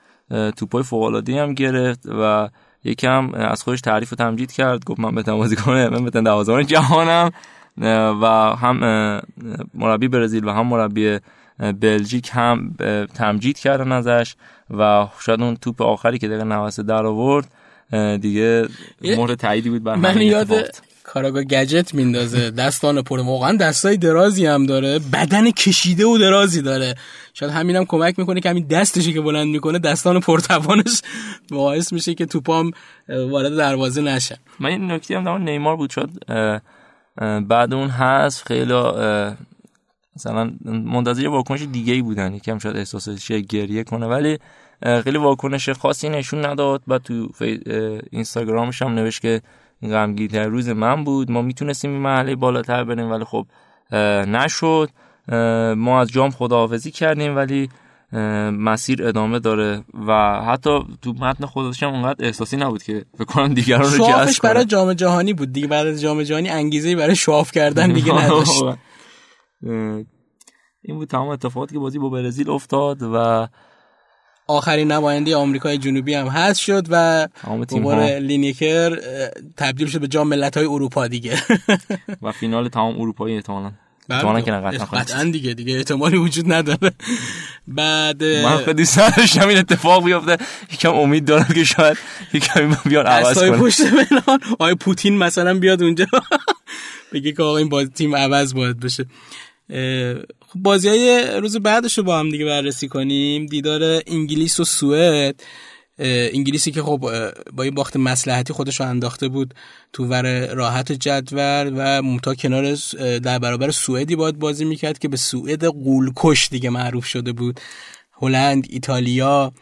توپای فوق العاده هم گرفت و یکم از خودش تعریف و تمجید کرد. گفت من بهترین بازیکن من بهترین دوازدهم جهانم. و هم مربی برزیل و هم مربی بلژیک هم تمجید کردن ازش و شاید اون توپ آخری که دقیقه 90 در آورد دیگه مهر تاییدی بود بر من یاد کاراگا گجت میندازه. دستان پر. واقعا دستای درازی هم داره. بدن کشیده و درازی داره. شاید همینم هم کمک می‌کنه که همین دستشی که بلند می‌کنه دستان پرتوانش باعث میشه که توپام وارد دروازه نشه. من این نکته هم در نیمار بود. شد بعد اون هست خیلی مثلا منتظر واکنش دیگه ای بودن یکم شاید احساسش گریه کنه. ولی خیلی واکنش خاصی نشون نداد. بعد تو اینستاگرامش هم نوشت که غمگینتر روز من بود. ما می‌تونستیم این محله بالاتر بریم ولی خب نشد. ما از جام خداحافظی کردیم ولی مسیر ادامه داره. و حتی تو متن خودش هم اونقدر احساسی نبود که فکر کنم دیگران رو جذب برای جام جهانی بود دیگه. بعد از جام جهانی انگیزه برای شواف کردن دیگه [LAUGHS] نداشت. این بود تمام اتفاقاتی که بازی با برزیل افتاد و آخرین نماینده آمریکای جنوبی هم هست شد و دوباره لینیکر تبدیل شد به جام ملت های اروپا دیگه. [LAUGHS] و فینال تمام اروپایی احتمالاً. احتمالاً که قطعا دیگه دیگه احتمالی وجود نداره. بعد من خیلی داشتم این اتفاق بیفته. یکم امید دارم که شاید یکم بیان عوض کنه. پشت بنان آقای پوتین مثلا بیاد اونجا. [LAUGHS] بگه که آقا این باز تیم عوض باید بشه. خب بازی های روز بعدش رو با هم دیگه بررسی کنیم. دیدار انگلیس و سوئد. انگلیسی که خب با این باخت مسلحتی خودش رو انداخته بود تو ور راحت جدول و متا کنار در برابر سوئدی باید بازی می‌کرد که به سوئد قولکش دیگه معروف شده بود. هلند ایتالیا.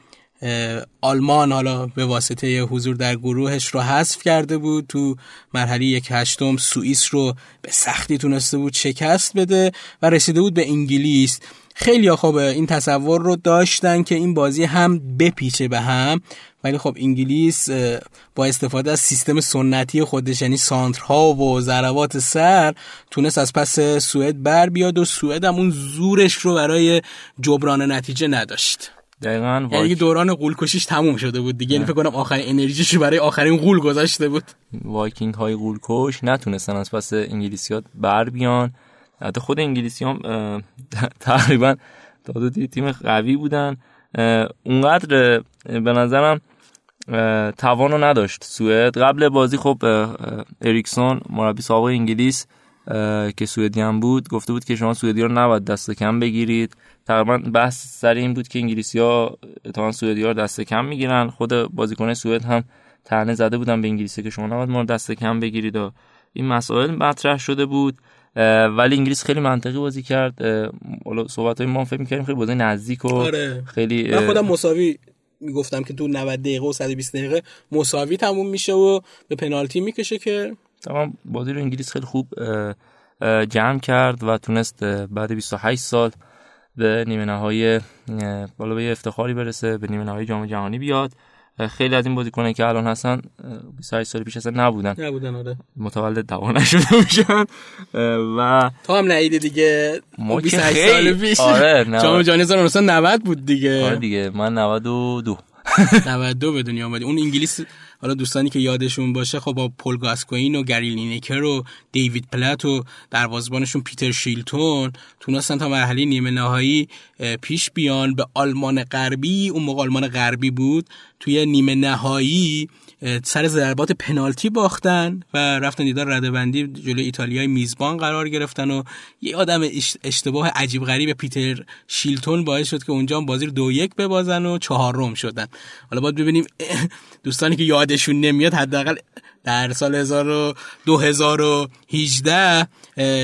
آلمان حالا به واسطه حضور در گروهش رو حذف کرده بود تو مرحله یک هشتم. سوئیس رو به سختی تونسته بود شکست بده و رسیده بود به انگلیس. خیلی خب این تصور رو داشتن که این بازی هم بپیچه به هم. ولی خب انگلیس با استفاده از سیستم سنتی خودش یعنی سانترها و ضربات سر تونست از پس سوئد بر بیاد و سوئد هم اون زورش رو برای جبران نتیجه نداشت. دقیقاً یعنی دوران قول کشیش تموم شده بود دیگه. یعنی فکر کنم آخرین انرژیش برای آخرین قول گذاشته بود. وایکینگ های غول کش نتونستن از پس انگلیسیا بر بیان. حتی خود انگلیسی هم [LAUGHS] تقریبا تا تیم قوی بودن. اونقدر به نظرم توان رو نداشت سوئد. قبل بازی خب اریکسون مربی سابق انگلیس که سوئدی هم بود گفته بود که شما سوئدی رو نباید دست کم بگیرید. تقریبا بحث سر این بود که انگلیسی ها اتفاقا سوئدی ها دست کم می‌گیرن. خود بازیکن سوئد هم تنه زده بودن به انگلیسی که شما نباید ما دست کم بگیرید و این مسائل مطرح شده بود. ولی انگلیس خیلی منطقی بازی کرد. صحبت های ما فکر می‌کردیم خیلی بازی نزدیک و آره. خیلی من خودم مساوی می‌گفتم که تو 90 دقیقه و 120 دقیقه مساوی تموم میشه و به پنالتی می‌کشه که تمام بازی رو انگلیس خیلی خوب جمع کرد و تونست بعد 28 سال به نیمه نهایی بالا به افتخاری برسه به نیمه نهایی جام جهانی بیاد. خیلی از این بازیکنان که الان هستن 28 سال پیش اصلا نبودن. نبودن آره. متولد دوا نشده میشن. و تو هم نعیده دیگه ما 28 سال پیش. آره جام جهانی 1990 بود دیگه. آره دیگه من 92 92 به دنیا اومدی. اون انگلیس حالا دوستانی که یادشون باشه خب با پول گاسکوین و گری لینکر و دیوید پلت و دروازه‌بانشون پیتر شیلتون تونستن تا مرحله نیمه نهایی پیش بیان به آلمان غربی. اون موقع آلمان غربی بود. توی نیمه نهایی سر ضربات پنالتی باختن و رفتن دیدار ردبندی جلوی ایتالیای میزبان قرار گرفتن و یه آدم اشتباه عجیب غریب پیتر شیلتون باعث شد که اونجا بازی رو دو یک ببازن و چهارم شدن. حالا باید ببینیم [CLEARS THROAT] دوستانی که یادشون نمیاد حداقل در سال 2018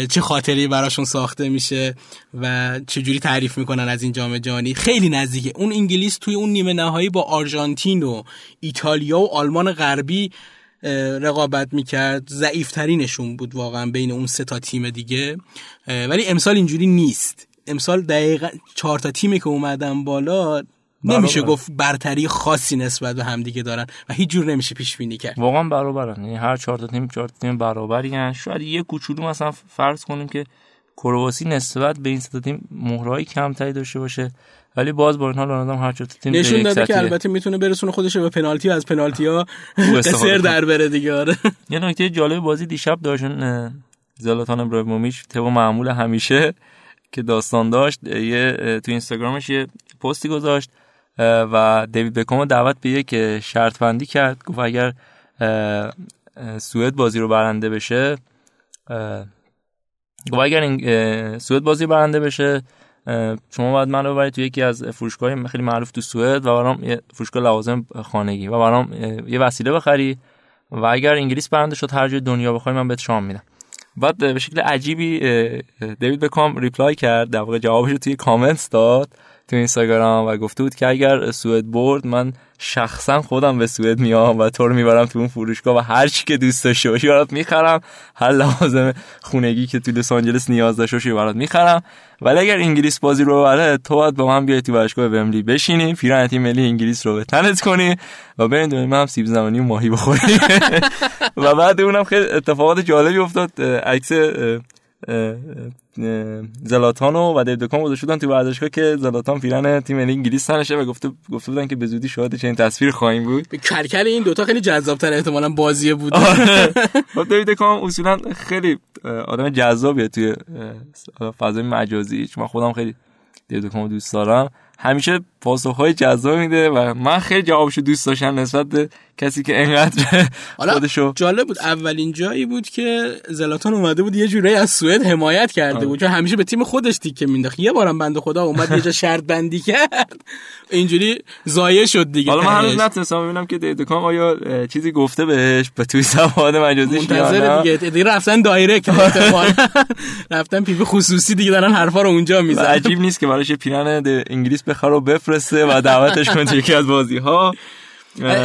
چه خاطری براشون ساخته میشه و چه جوری تعریف می‌کنن از این جام جهانی. خیلی نزدیکه. اون انگلیس توی اون نیمه نهایی با آرژانتین و ایتالیا و آلمان غربی رقابت می‌کرد. ضعیفترینشون بود واقعا بین اون سه تا تیم دیگه. ولی امسال اینجوری نیست. امسال دقیقا چهار تا تیمی که اومدن بالا نمیشه گفت برتری خاصی نسبت به همدیگه دارن و هیچ جور نمیشه پیش بینی کرد. واقعا برابرن. یعنی هر چهار تا تیم چهار تا تیم برابری هن. شاید یه کوچولو مثلا فرض کنیم که کرواسی نسبت به این سه تیم مهرایی کمتری داشته باشه ولی باز با این حال آدم هر چهار تیم نشون داده که البته می‌تونه برسونه خودش به پنالتی از پنالتی ها [LAUGHS] قصر در بره دیگه آره. [LAUGHS] یه نکته جالب بازی دیشب داشتن زلاتان ابراهیموویچ تو معمول همیشه که داستان داشت یه تو اینستاگرامش یه پستی گذاشت و دیوید بکوم دعوت به یک شرط بندی کرد. گفت اگر سوئد بازی رو برنده بشه گفت اگر این سوئد بازی برنده بشه شما باید من رو ببرید تو یکی از فروشگاه خیلی معروف تو سوئد و برام فروشگاه لوازم خانگی و برام یه وسیله بخری و اگر انگلیس برنده شد هر جای دنیا بخوای من بهت شام میدم. بعد به شکل عجیبی دیوید بکام ریپلای کرد در واقع جوابش رو توی کامنتس داد. تو اینستاگرام و گفته بود که اگر سوئد برد من شخصا خودم به سوئد میام و تو رو می‌برم تو اون فروشگاه و هر چی که دوست داشته باشی برات می‌خرم. هر لازم خونگی که تو لس آنجلس نیاز داشته باشی برات می‌خرم. ولی اگر انگلیس بازی رو ببره تو باید با من بیای تو ورزشگاه ومبلی بشینی پیرن تیم ملی انگلیس رو به تنت کنی و بریم دنیا هم سیب زمینی و ماهی بخوری [LAUGHS] و بعد اونم خیلی اتفاقات جالبی افتاد. عکس زلاتانو و دیو دکام گذاشته بودن تو ورزشگاه که زلاتان پیرن تیم انگلیس تنشه و گفته گفته بودن که به زودی شاهد چنین تصویر خواهیم بود. کرکل این دوتا خیلی تر احتمالاً بازی بود. [LAUGHS] خب دیوید دکام اصولا خیلی آدم جذابیه توی فضای مجازی. چون خودم خیلی دکام دوست دارم. همیشه پاسخهای جذاب میده و من خیلی جوابشو دوست داشتم نسبت به کسی که انقدر [LAUGHS] خودشو جالب بود اولین جایی بود که زلاتان اومده بود یه جوری از سوئد حمایت کرده بود. چون همیشه به تیم خودش تیکه مینداخت. یه بارم بنده خدا اومد یه جا شرط بندی کرد. اینجوری ضایع شد دیگه. حالا من هنوز نتونستم ببینم که بکام آیا چیزی گفته بهش به توی صفحات مجازی منتظر دیگه. دیگه رفتن direct [LAUGHS] رفتن PV خصوصی دیگه دارن حرفا رو اونجا می‌زنن. عجیب نیست که براش پیرن انگلیس بخره و بفرسته و دعوتش کنه یکی از بازی ها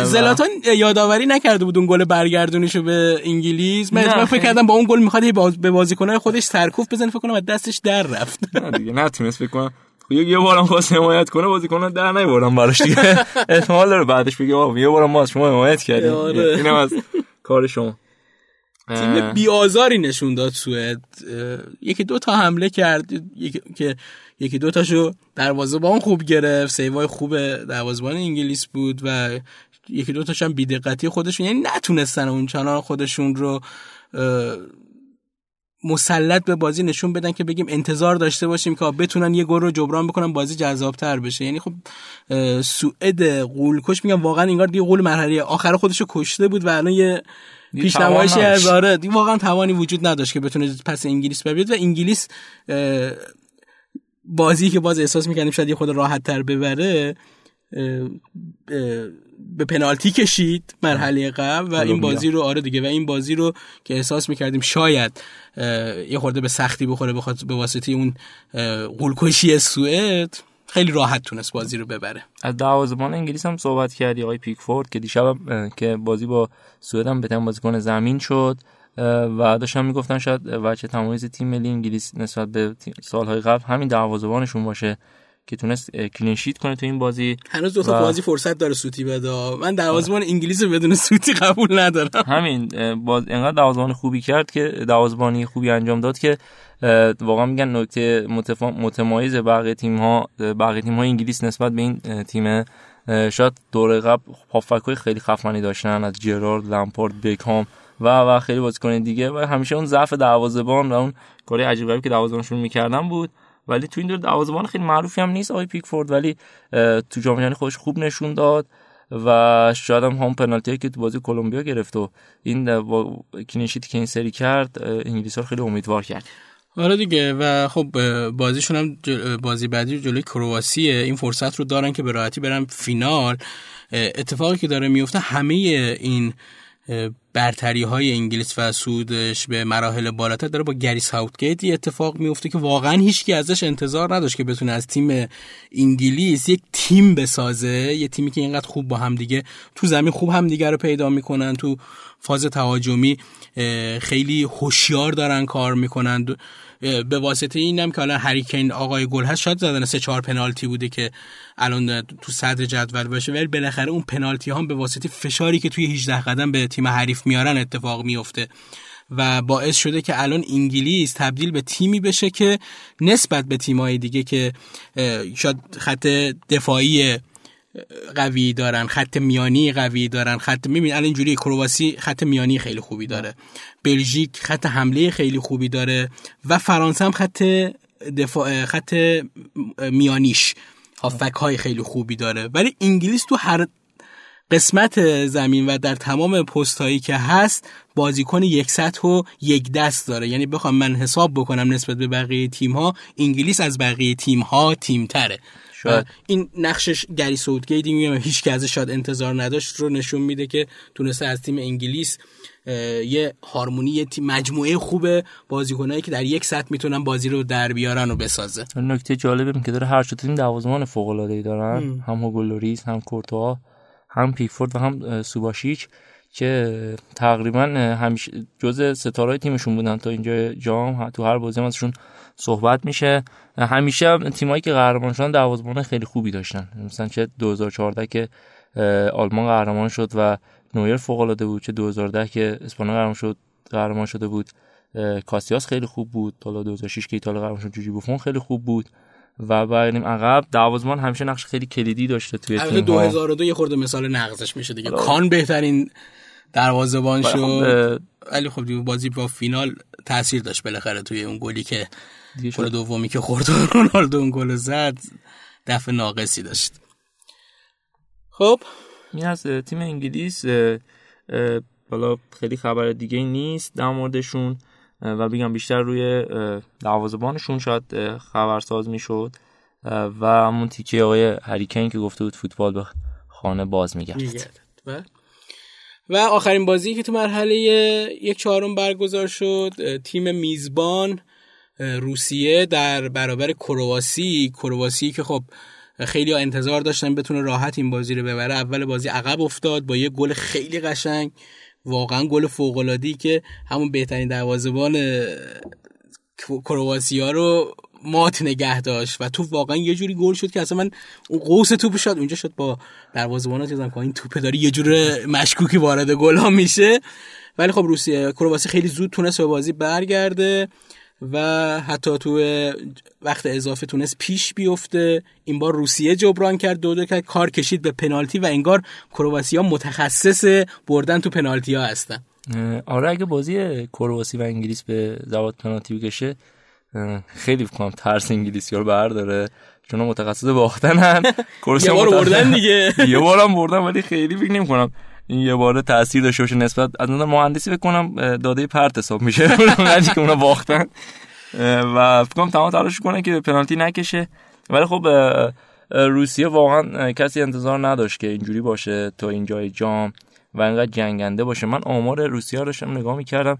زلاتان یادآوری نکرده بود اون گل برگردونیشو به انگلیس. من فکر کردم با اون گل می‌خواد باز به بازیکنای خودش سرکوفت بزنه. فکر کنم از دستش در رفت. نه دیگه نتونست فکر کنم خب یه بارم خواست حمایت کنه بازیکن در نیوردم براش دیگه. [LAUGHS] احتمال داره بعدش بگه آقا یه بارم ما از شما حمایت کردیم آره. اینم از کار شما. تیم بیازاری نشون داد سوئد. یکی دو تا حمله کرد. که یکی دو تاشو دروازه‌بان خوب گرفت. سیوای خوب دروازه‌بان انگلیس بود و یکی دو تاشم بیدقتی خودشون یعنی نتونستن اون چنان خودشون رو مسلط به بازی نشون بدن که بگیم انتظار داشته باشیم که بتونن یه گل رو جبران بکنن بازی جذابتر بشه. یعنی خب سوئد قولکش میگم واقعا انگار دیگه قول مرحله آخر خودشو کشته بود و الان یه پیشنمایشی از آره واقعا توانی وجود نداشت که بتونه پس انگلیس ببرید و انگلیس بازی که باز احساس می‌کنیم شاید یه خود راحت تر ببره به پنالتی کشید مرحله قبل و این بازی رو آره دیگه و این بازی رو که احساس می‌کردیم شاید یه خورده به سختی بخوره بخواد به واسطه اون قولکشی سوئد خیلی راحت تونست بازی رو ببره. از دروازه‌بان انگلیس هم صحبت کردی آقای پیکفورد که دیشب که بازی با سوئد هم به بازیکن زمین شد. و داشتم می‌گفتن شاید وجه تمایز تیم ملی انگلیس نسبت به سالهای قبل همین دروازه‌بانشون باشه که تونست کلینشیت کنه تو این بازی. هنوز دو تا بازی فرصت داره سوتی بده. من دروازه‌بان انگلیس بدون سوتی قبول ندارم. همین باز انقدر دروازه‌بان خوبی کرد که دروازه‌بانی خوبی انجام داد که واقعا میگن نکته متمایز بقیه تیم ها بقیه تیم های انگلیس نسبت به این تیم شاید دوره قبل هافک خیلی خفنی داشتن از جرارد لامپارد بیکام و و خیلی بازیکن دیگه و همیشه اون ضعف دروازه‌بان و اون کاری عجیب غریبی که دروازه‌بانشون می‌کردن بود. ولی تو این دور دروازه‌بان خیلی معروفی هم نیست آقای پیکفورد ولی تو جام جهانی خودش خوب نشون داد و شاید هم هم پنالتی که تو بازی کلمبیا گرفت و این کلینشیتی که این سری کرد انگلیس ها خیلی امیدوار کرد. آره دیگه و خب بازیشون هم بازی بعدی جلوی کرواسیه این فرصت رو دارن که به راحتی برن فینال. اتفاقی که داره میفته همه این برتری های انگلیس و سودش به مراحل بالاتر داره با گری ساوتگیت اتفاق میفته که واقعا هیچکی ازش انتظار نداشت که بتونه از تیم انگلیس یک تیم بسازه یه تیمی که اینقدر خوب با هم دیگه تو زمین خوب هم دیگه رو پیدا می‌کنن تو فاز تهاجمی خیلی هوشیار دارن کار می‌کنن. به واسطه اینم که حالا هریکین آقای گل هست شاید زدن سه چهار پنالتی بوده که الان تو صدر جدول باشه ولی بالاخره اون پنالتی هم به واسطه فشاری که توی 18 قدم به تیم حریف میارن اتفاق میفته و باعث شده که الان انگلیس تبدیل به تیمی بشه که نسبت به تیمای دیگه که شاید خط دفاعی قوی دارن خط میانی قوی دارن. خط میبین الان اینجوری کرواسی خط میانی خیلی خوبی داره. بلژیک خط حمله خیلی خوبی داره و فرانسه هم خط دفاع خط میانیش هافک های خیلی خوبی داره. ولی انگلیس تو هر قسمت زمین و در تمام پست هایی که هست بازیکن یک سطح و یک دست داره. یعنی بخوام من حساب بکنم نسبت به بقیه تیم ها انگلیس از بقیه تیم ها تیم تره شاید این نقشش گری سودگیتی میگم هیچ که ازش شاید انتظار نداشت رو نشون میده که تونسته از تیم انگلیس یه هارمونی یه مجموعه خوب بازیکنایی که در یک سطح می‌تونن بازی رو در بیارن و بسازه. نکته جالبه که داره هر تیم دوازمان فوق العاده ای دارن هم هوگولوریز هم کورتوا هم پیکفورد و هم سوباشیچ. که تقریبا همیشه جزء ستاره تیمشون بودن. تا اینجا جام تو هر بازی ازشون صحبت میشه. همیشه تیمایی که قهرمان شدن دروازه‌بان خیلی خوبی داشتن. مثلا چه 2014 که آلمان قهرمان شد و نویر فوق العاده بود. چه 2010 که اسپانیا قهرمان شد قهرمان شده بود. کاسیاس خیلی خوب بود. تا 2006 که ایتالیا قهرمان شد جوجی بوفون خیلی خوب بود. و بریم عقب دروازه‌بان همیشه نقش خیلی کلیدی داشته توی تیم 2002 یه خورده مثال نقضش میشه دیگه. کان بهترین دروازه‌بان شد. ولی خب بازی با فینال تاثیر داشت بالاخره توی اون گلی که گل دومی که خورد رونالدو اون گل زد دفع ناقصی داشت. خب. این از تیم انگلیس حالا خیلی خبر دیگه نیست در موردشون. و بگم بیشتر روی دروازه‌بانشون شاید خبرساز می‌شد. و همون تیکه آقای هریکین که گفته بود فوتبال به خانه باز میگرد و آخرین بازی که تو مرحله یک چهارم برگزار شد تیم میزبان روسیه در برابر کرواسی. کرواسی که خب خیلی ها انتظار داشتن بتونه راحت این بازی رو ببره. اول بازی عقب افتاد با یه گل خیلی قشنگ. واقعا گل فوق که همون بهترین دروازه‌بان کرواسیا رو مات نگه داشت و تو واقعا یه جوری گل شد که اصلا من اون قوس توپ شد اونجا شد با دروازه‌بان دیدم که این توپ داری یه جور مشکوکی وارد گل ها میشه. ولی خب روسیه کرواسی خیلی زود تونست به بازی برگرده. و حتی تو وقت اضافه تونست پیش بیفته. این بار روسیه جبران کرد. دو دو کرد کار کشید به پنالتی و انگار کرواسی متخصص بردن تو پنالتی ها هستن. آره اگه بازی کرواسی و انگلیس به زباد پنالتی بکشه خیلی کنم ترس انگلیسی رو برداره. چون متخصص باختنن. [LAUGHS] [LAUGHS] یه بار بردن دیگه. یه بارم بردن ولی خیلی فکر نمی‌کنم. این یه بار تاثیر داشته باشه نسبت از اون مهندسی بکنم داده پرت حساب میشه. [LAUGHS] اونقدر که اونا باختن. و فکر تمام تلاش کنه که پنالتی نکشه. ولی خب روسیه واقعا کسی انتظار نداشت که اینجوری باشه تا اینجای جام و انقدر جنگنده باشه. من آمار روسیه رو داشتم نگاه می‌کردم.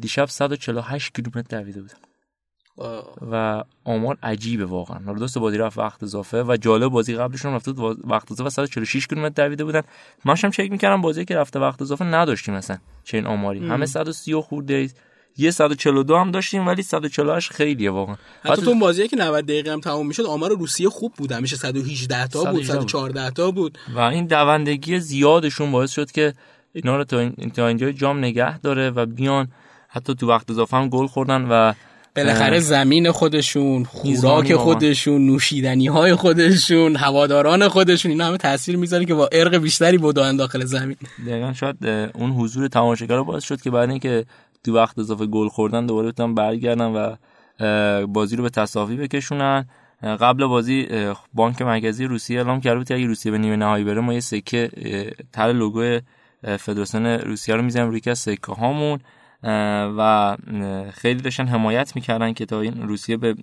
دیشب 148 کیلومتر دویده بودم. و آمار عجیبه واقعا. حالا دوست بازی رفت وقت اضافه و جالب بازی قبلشون رفته وقت اضافه 146 کیلومتر دویده بودن. من هم چک می‌کردم بازی که رفته وقت اضافه نداشتیم مثلا چه این آماری همه 130 خورده یه 142 هم داشتیم ولی 148 خیلیه واقعا. حتی تو بازی که 90 دقیقه هم تموم می‌شد آمار روسیه خوب بود. همیشه 118 تا بود 114 تا بود. و این دوندگی زیادشون باعث شد که اینا رو تا اینجا جام نگه داره و بیان. حتی تو وقت اضافه هم گل خوردن و بالاخره زمین خودشون خوراک خودشون نوشیدنی های خودشون هواداران خودشون اینا همه تاثیر می‌ذاره که با ارق بیشتری بودن داخل زمین. دقیقا شاید اون حضور تماشاگر باعث شد که بعد اینکه تو وقت اضافه گل خوردن دوباره بتونن برگردن و بازی رو به تساوی بکشونن. قبل بازی بانک مرکزی روسیه اعلام کرده بود که اگه روسیه به نیمه نهایی بره ما یه سکه تر لوگو فدراسیون روسیه رو می‌زنیم روی از سکه هامون و خیلی داشتن حمایت می‌کردن که تا این روسیه به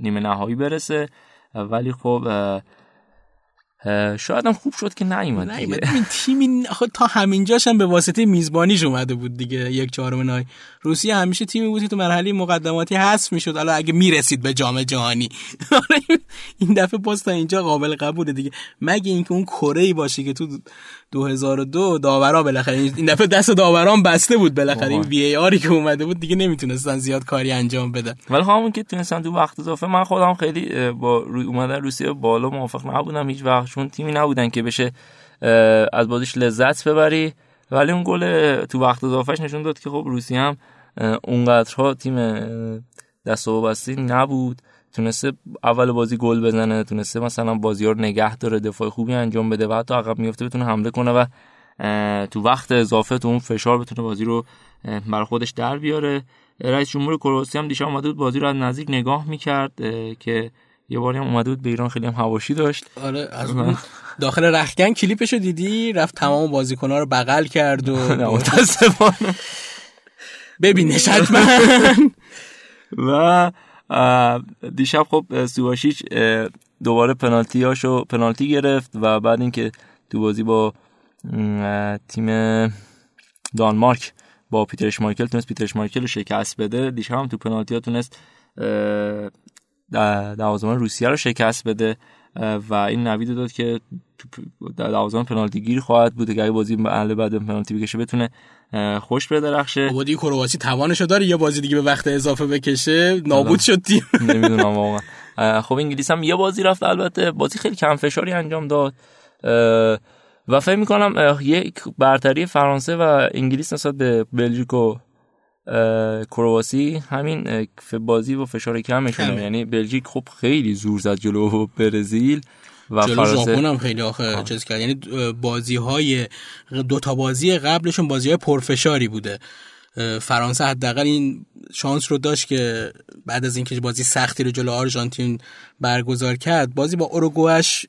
نیمه نهایی برسه. ولی خب شاید هم خوب شد که نیومد این تیمی تا همینجاش هم به واسطه میزبانیش اومده بود دیگه یک چهارم نهایی. روسیه همیشه تیمی بود که تو مرحله مقدماتی حذف می‌شد. حالا اگه می‌رسید به جام جهانی. [LAUGHS] این دفعه باز تا اینجا قابل قبوله دیگه. مگه اینکه اون کره ای باشه که تو 2002 داورا بالاخره. این دفعه دست داوران بسته بود بالاخره. این وی ای آری که اومده بود دیگه نمی‌تونستن زیاد کاری انجام بدن. ولی همون که تونستن تو وقت اضافه من خودم خیلی با روی اومدن روسیه بالا موافق نبودم هیچ وقت چون تیمی نبودن که بشه از بازیش لذت ببری. ولی اون گل تو وقت اضافهش نشون داد که خب روسیه هم اونقدرها تیم دست و نبود. تونسته اول بازی گل بزنه تونسته مثلا بازی رو نگه داره دفاع خوبی انجام بده و حتی عقب میفته بتونه حمله کنه و تو وقت اضافه تو اون فشار بتونه بازی رو بر خودش در بیاره. رئیس جمهور کرواسی هم دیشب اومده بود بازی رو از نزدیک نگاه می‌کرد که یه باری هم اومده بود به ایران خیلی هم هواشی داشت. آره از داخل رخکن کلیپشو دیدی؟ رفت تمام بازیکن‌ها رو بغل کرد و [LAUGHS] متاسفانه. ببینش حتما [LAUGHS] و دیشب خب سواشیچ دوباره پنالتی هاشو پنالتی گرفت و بعد اینکه تو بازی با تیم دانمارک با پیترش مایکل تونست پیترش مایکل رو شکست بده دیشب هم تو پنالتی ها تونست دوازمان روسیه رو شکست بده و این نوید داد که در دوازمان پنالتی گیر خواهد بود اگه بازی اهل بعد پنالتی بکشه بتونه خوش بدرخشه. بودی کرواسی توانشو داره یه بازی دیگه به وقت اضافه بکشه. نابود شد تیم. نمی‌دونم [LAUGHS] واقعا. خب انگلیس هم یه بازی رفت البته بازی خیلی کم فشاری انجام داد. و فکر می‌کنم یک برتری فرانسه و انگلیس نسبت به بلژیک و کرواسی همین بازی و فشار کمشونه. یعنی بلژیک خب خیلی زور زد جلو برزیل. و جلو ژاپن هم خیلی آخه چیز کرد. یعنی بازی های دو تا بازی قبلشون بازی های پرفشاری بوده. فرانسه حداقل این شانس رو داشت که بعد از اینکه بازی سختی رو جلو آرژانتین برگزار کرد بازی با اوروگوئش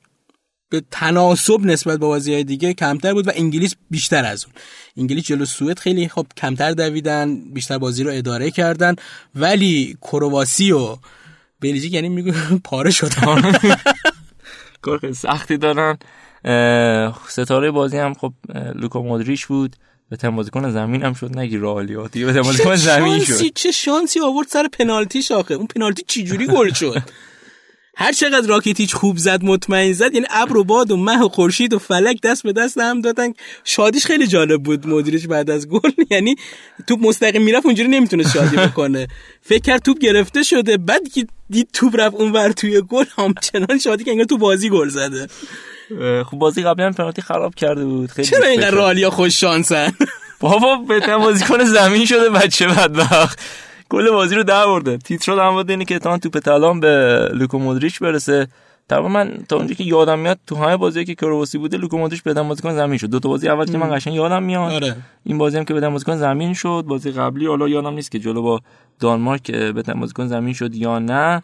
به تناسب نسبت به بازی های دیگه کمتر بود و انگلیس بیشتر از اون. انگلیس جلو سوئد خیلی خب کمتر دویدن بیشتر بازی رو اداره کردن ولی کرواسی و بلژیک یعنی میگه [LAUGHS] پاره شدن. [LAUGHS] کار خیلی سختی دارن. ستاره بازی هم خب لوکا مودریچ بود. به بازیکن زمین هم شد نگی رئالیات دیگه به بازیکن زمین شد. چه شانسی آورد سر پنالتی شاخه. اون پنالتی چی جوری گل شد؟ [LAUGHS] هر چقدر راکیتیچ خوب زد مطمئن زد یعنی ابر و باد و مه و خورشید و فلک دست به دست هم دادن. شادیش خیلی جالب بود مدیرش بعد از گل. [LAUGHS] یعنی توپ مستقیم می‌رفت اونجوری نمی‌تونه شادی بکنه. فکر کرد توپ گرفته شده بعد که دید توپ رفت اونور توی گل همچنان شادی که انگار تو بازی گل زده. خب بازی قبلی هم پنالتی خراب کرده بود. خیلی چرا اینقدر رالیا خوش شانسن؟ بابا به بازیکن زمین شده بچه بدبخت. گل بازی رو در برده تیتر در مورد اینه که توپ طلان به لوکو مودریچ برسه. تقریبا من تا اونجایی که یادم میاد تو همه بازی که کرواسی بوده لوکو مودریچ بدن بازیکن زمین شد. دو تا بازی اول که من قشنگ یادم میاد. آره. این بازی هم که بدن بازیکن زمین شد. بازی قبلی حالا یادم نیست که جلو با دانمارک بدن بازیکن زمین شد یا نه.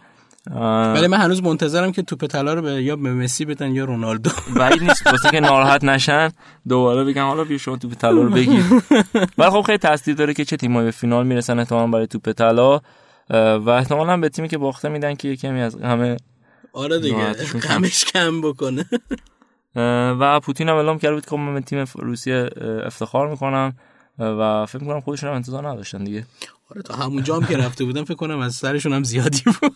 ولی من هنوز منتظرم که توپ طلا رو به یا به مسی بدن یا رونالدو. بعید نیست واسه که ناراحت نشن دوباره بگم حالا بیا شما توپ طلا رو بگیر. ولی خب خیلی تاثیر داره که چه تیمایی به فینال می‌رسن احتمالاً برای توپ طلا. و احتمالاً به تیمی که باخته میدن که یکی از همه آره دیگه کمش کم بکنه. و پوتین هم اعلام کرده بود که من به تیم روسیه افتخار می‌کنم. و فکر می‌کنم خودشون هم انتظار نداشتن دیگه. آره تا همونجا هم که رفته بودم فکر کنم از سرشون هم زیادی بود.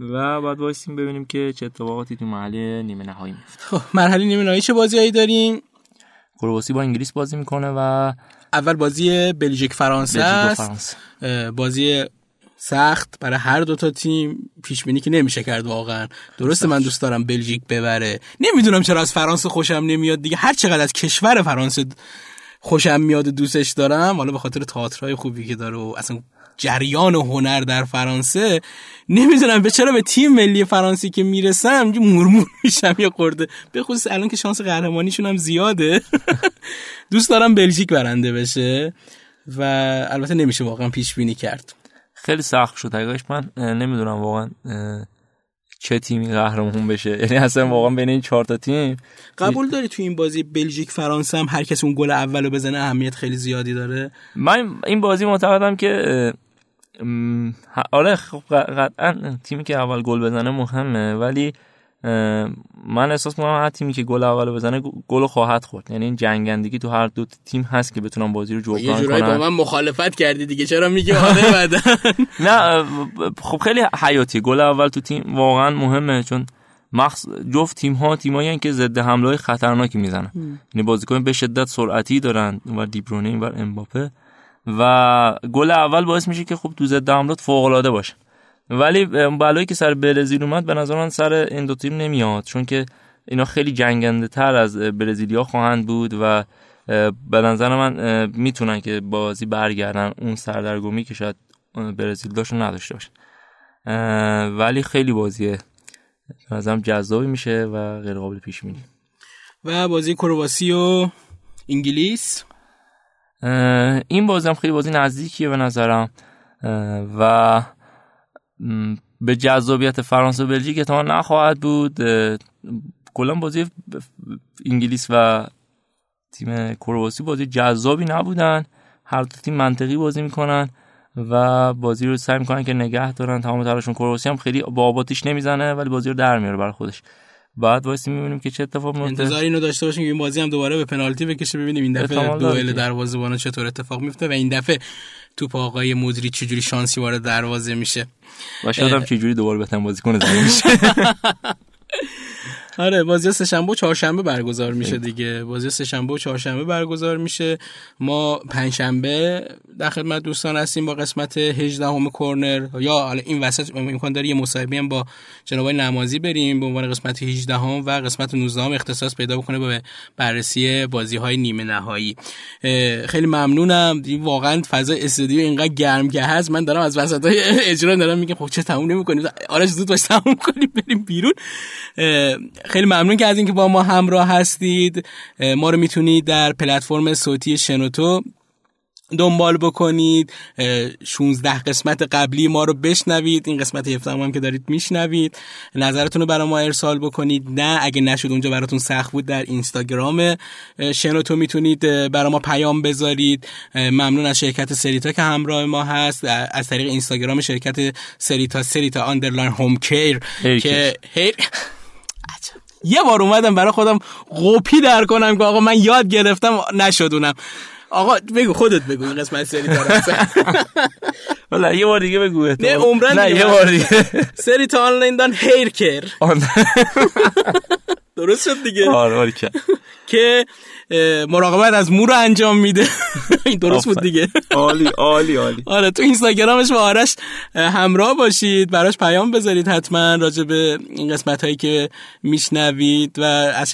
و بعد وایسیم ببینیم که چه اتفاقاتی تو مرحله نیمه نهایی میفته. خب مرحله نیمه نهایی چه بازیایی داریم؟ کرواسی با انگلیس بازی می‌کنه و اول بازی بلژیک فرانسه است. بازی سخت برای هر دو تا تیم پیش بینی که نمیشه کرد واقعا. درسته من دوست دارم بلژیک ببره. نمی‌دونم چرا از فرانسه خوشم نمیاد دیگه. هر چقدر از کشور فرانسه خوشم میاد دوستش دارم حالا به خاطر تئاترای خوبی که داره و اصلا جریان و هنر در فرانسه نمی‌دونم به چرا به تیم ملی فرانسه که می‌رسم مورمور میشم یا قرده به خصوص الان که شانس قهرمانیشون هم زیاده. [LAUGHS] دوست دارم بلژیک برنده بشه و البته نمیشه واقعا پیش بینی کرد. خیلی سخت شد حقیقتش من نمی‌دونم واقعا چه تیمی قهرمان بشه. یعنی اصلا واقعا بین این چهار تا تیم قبول داری تو این بازی بلژیک فرانسه هم هر کس اون گل اولو بزنه اهمیت خیلی زیادی داره؟ من این بازی معتقدم که آره خب قطعا تیمی که اول گل بزنه مهمه ولی من احساس می‌کنم هر تیمی که گل اول بزنه گل خواهد خورد. یعنی این جنگندگی تو هر دو تیم هست که بتونن بازی رو جبران کنن. یه با من مخالفت کردی دیگه. چرا میگی آره [LAUGHS] بعد نه خب خیلی حیاتی. گل اول تو تیم واقعا مهمه چون مخص جفت تیم ها تیمایی که ضد حمله های خطرناکی می‌زنن. یعنی بازیکن به شدت سرعتی دارن. و دیبرونه و امباپه. و گل اول باعث میشه که خب تو حملات فوق العاده باشه. ولی بلایی که سر برزیل اومد به نظر من سر این دو تیم نمیاد چون که اینا خیلی جنگنده تر از برزیلیا خواهند بود و به نظر من می‌تونن که بازی برگردن اون سردرگمی که شاید برزیل داشتون نداشته باشه. ولی خیلی بازیه نظرم جذابی میشه و غیر قابل پیش بینی. و بازی کرواسی و انگلیس. این بازی هم خیلی بازی نزدیکیه به نظرم. و به جذابیت فرانسه و بلژیک احتمال نخواهد بود. کلا بازی انگلیس و تیم کرواسی بازی جذابی نبودن. هر دو تیم منطقی بازی می‌کنن و بازی رو سعی می‌کنن که نگه دارن. تمام تلاشون کرواسی هم خیلی با آباتیش نمی‌زنه ولی بازی رو در میاره برای خودش. بعد واسه می‌بینیم که چه اتفاق میفته انتظار اینو داشته باشیم که این بازی هم دوباره به پنالتی بکشه ببینیم این دفعه دوئل دروازه‌بان چطور اتفاق میفته و این دفعه توپ آقای مدری چجوری شانسی وارد دروازه میشه. و شاید هم چجوری دوباره بهترین بازیکن زمین میشه. [LAUGHS] آره بازی سه شنبه و چهارشنبه برگزار میشه دیگه. بازی سه شنبه و چهارشنبه برگزار میشه. ما پنج شنبه در خدمت دوستان هستیم با قسمت 18 همه کورنر. یا حالا این وسط امکان داره یه مصاحبه هم با جناب نمازی بریم به عنوان قسمت 18 هم و قسمت 19 هم اختصاص پیدا بکنه به بررسی بازی های نیمه نهایی. خیلی ممنونم. واقعا فضا استودیو اینقدر گرم که هست. من دارم از وسط های اجرا دارم میگم خب چه تموم نمی‌کنیم. آره زود باش تموم کنیم بریم بیرون. خیلی ممنون که از اینکه با ما همراه هستید. ما رو می‌تونید در پلتفرم صوتی شنوتو دنبال بکنید. 16 قسمت قبلی ما رو بشنوید. این قسمت 17 هم که دارید میشنوید. نظرتون رو برای ما ارسال بکنید. نه اگه نشد اونجا براتون سخت بود در اینستاگرام. شنوتو می‌تونید برای ما پیام بذارید. ممنون از شرکت سریتا که همراه ما هست. از طریق اینستاگرام شرکت سریتا سریتا underline home care که هیر یه بار اومدم برای خودم قپی در کنم که آقا من یاد گرفتم نشدونم. آقا بگو خودت بگو این قسمت سری والا [LAUGHS] یه بار دیگه بگو. نه عمرن نه یه بار دیگه. سری تا آنلاین دان هیر کر. [LAUGHS] درست شد دیگه. آره آره که. مراقبت از مو رو انجام میده. [LAUGHS] این درست بود دیگه. عالی عالی [LAUGHS] عالی. آره تو اینستاگرامش با آرش همراه باشید براش پیام بذارید حتما راجع به این قسمت هایی که میشنوید و از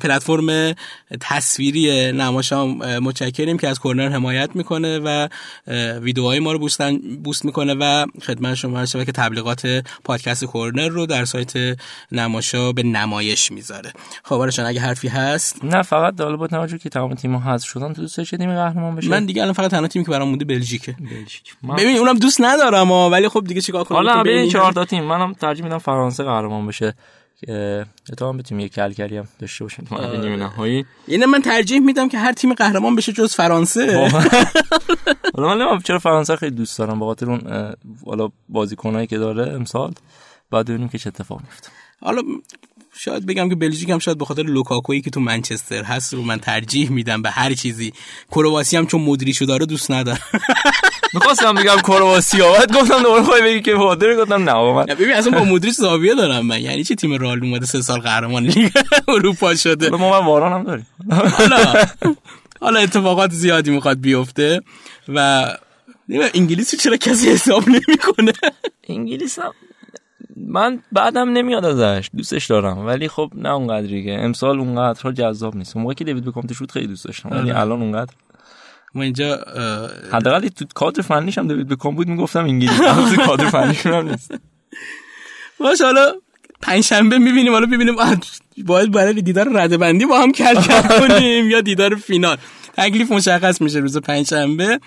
پلتفرم تصویری نماشام متشکریم که از کورنر حمایت می‌کنه و ویدیوهای ما رو بوستن بوست می‌کنه و خدمت شما که تبلیغات پادکست کورنر رو در سایت نماشا به نمایش می‌ذاره. خب اگه حرفی هست؟ نه فقط با توجه که تمام تیم حذف شدن تو دوست داشتی تیم قهرمان بشه؟ من دیگه الان فقط تنها تیمی که برام مونده بلژیکه. بلژیک. ببین اونم دوست ندارم ها ولی خب دیگه چیکار کنم؟ حالا ببین چهار تا تیم منم ترجیح میدم فرانسه قهرمان بشه. هم بتونیم یک کلکلی هم داشته باشیم تو نیمه نهایی؟ اینه من ترجیح میدم که هر تیم قهرمان بشه جز فرانسه. [LAUGHS] حالا من چرا فرانسه خیلی دوست دارم به خاطر اون حالا بازیکنایی که داره امسال بعد ببینیم که چه اتفاق میفته حالا شاید بگم که بلژیک هم شاید به خاطر لوکاکویی که تو منچستر هست رو من ترجیح میدم به هر چیزی. کرواسی هم چون مدریشو داره دوست ندارم. [LAUGHS] می‌خواستم بگم کرواسی بعد گفتم دوباره خواهی بگی که فادر گفتم نه من ببین اصلا با مدریش زاویه دارم من. یعنی چه تیم رئال اومده سه سال قهرمان لیگ [LAUGHS] اروپا شده؟ ما من واران هم داریم. حالا [LAUGHS] حالا اتفاقات زیادی می‌خواد بیفته و انگلیسی چرا کسی حساب نمی‌کنه؟ انگلیس هم من بعدم نمیاد ازش دوستش دارم. ولی خب نه اونقدری که امسال اونقدر جذاب نیست. موقعی که دیوید بکام تو خیلی دوست داشتم. ولی آره. الان اونقدر ما اینجا حداقل تو کادر فنیش هم دیوید بکام بود. می‌گفتم انگلیسی. کادر فنیش هم نیست. [LAUGHS] باش حالا پنج شنبه می‌بینیم حالا ببینیم باید برای دیدار رده بندی با هم کل [LAUGHS] کنیم یا دیدار فینال. تکلیف مشخص میشه روز پنجشنبه.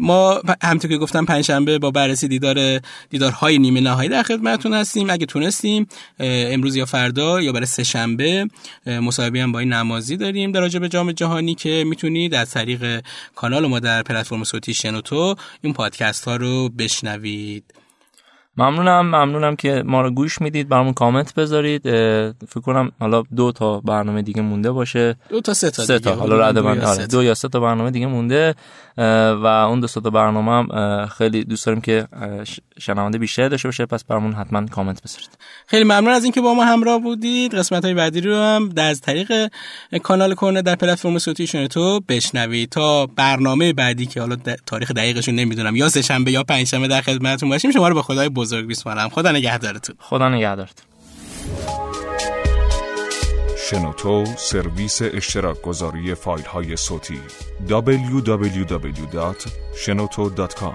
ما همونطور که گفتم پنجشنبه با بررسی دیدار دیدارهای نیمه نهایی در خدمتتون هستیم. اگه تونستیم امروز یا فردا یا برای سه شنبه مصاحبه هم با این نمازی داریم در راجع به جام جهانی که می‌تونید از طریق کانال ما در پلتفرم صوتی شنوتو این پادکست ها رو بشنوید. ممنونم ممنونم که ما رو گوش می‌دید برامون کامنت بذارید. فکر کنم حالا دو تا برنامه دیگه مونده باشه. دو تا سه تا سه تا. حالا رد من آره دو یا سه تا برنامه دیگه مونده. و اون دو تا برنامه هم خیلی دوست داریم که شنونده بیشتر داشته باشه. پس برامون حتما کامنت بذارید. خیلی ممنون از اینکه با ما همراه بودید. قسمت های بعدی رو هم در از طریق کانال کورنر در پلتفرم صوتی تو بشنوید. تا برنامه بعدی که حالا تاریخ دقیقش نمی‌دونم یا سه شنبه یا پنج شنبه در خدمتتون باشیم شما رو به خدای بزرگ میسپارم خدا نگهدارتون. خدا نگهدارتون. شنوتو سرویس اشتراک گذاری فایل های صوتی www.shenoto.com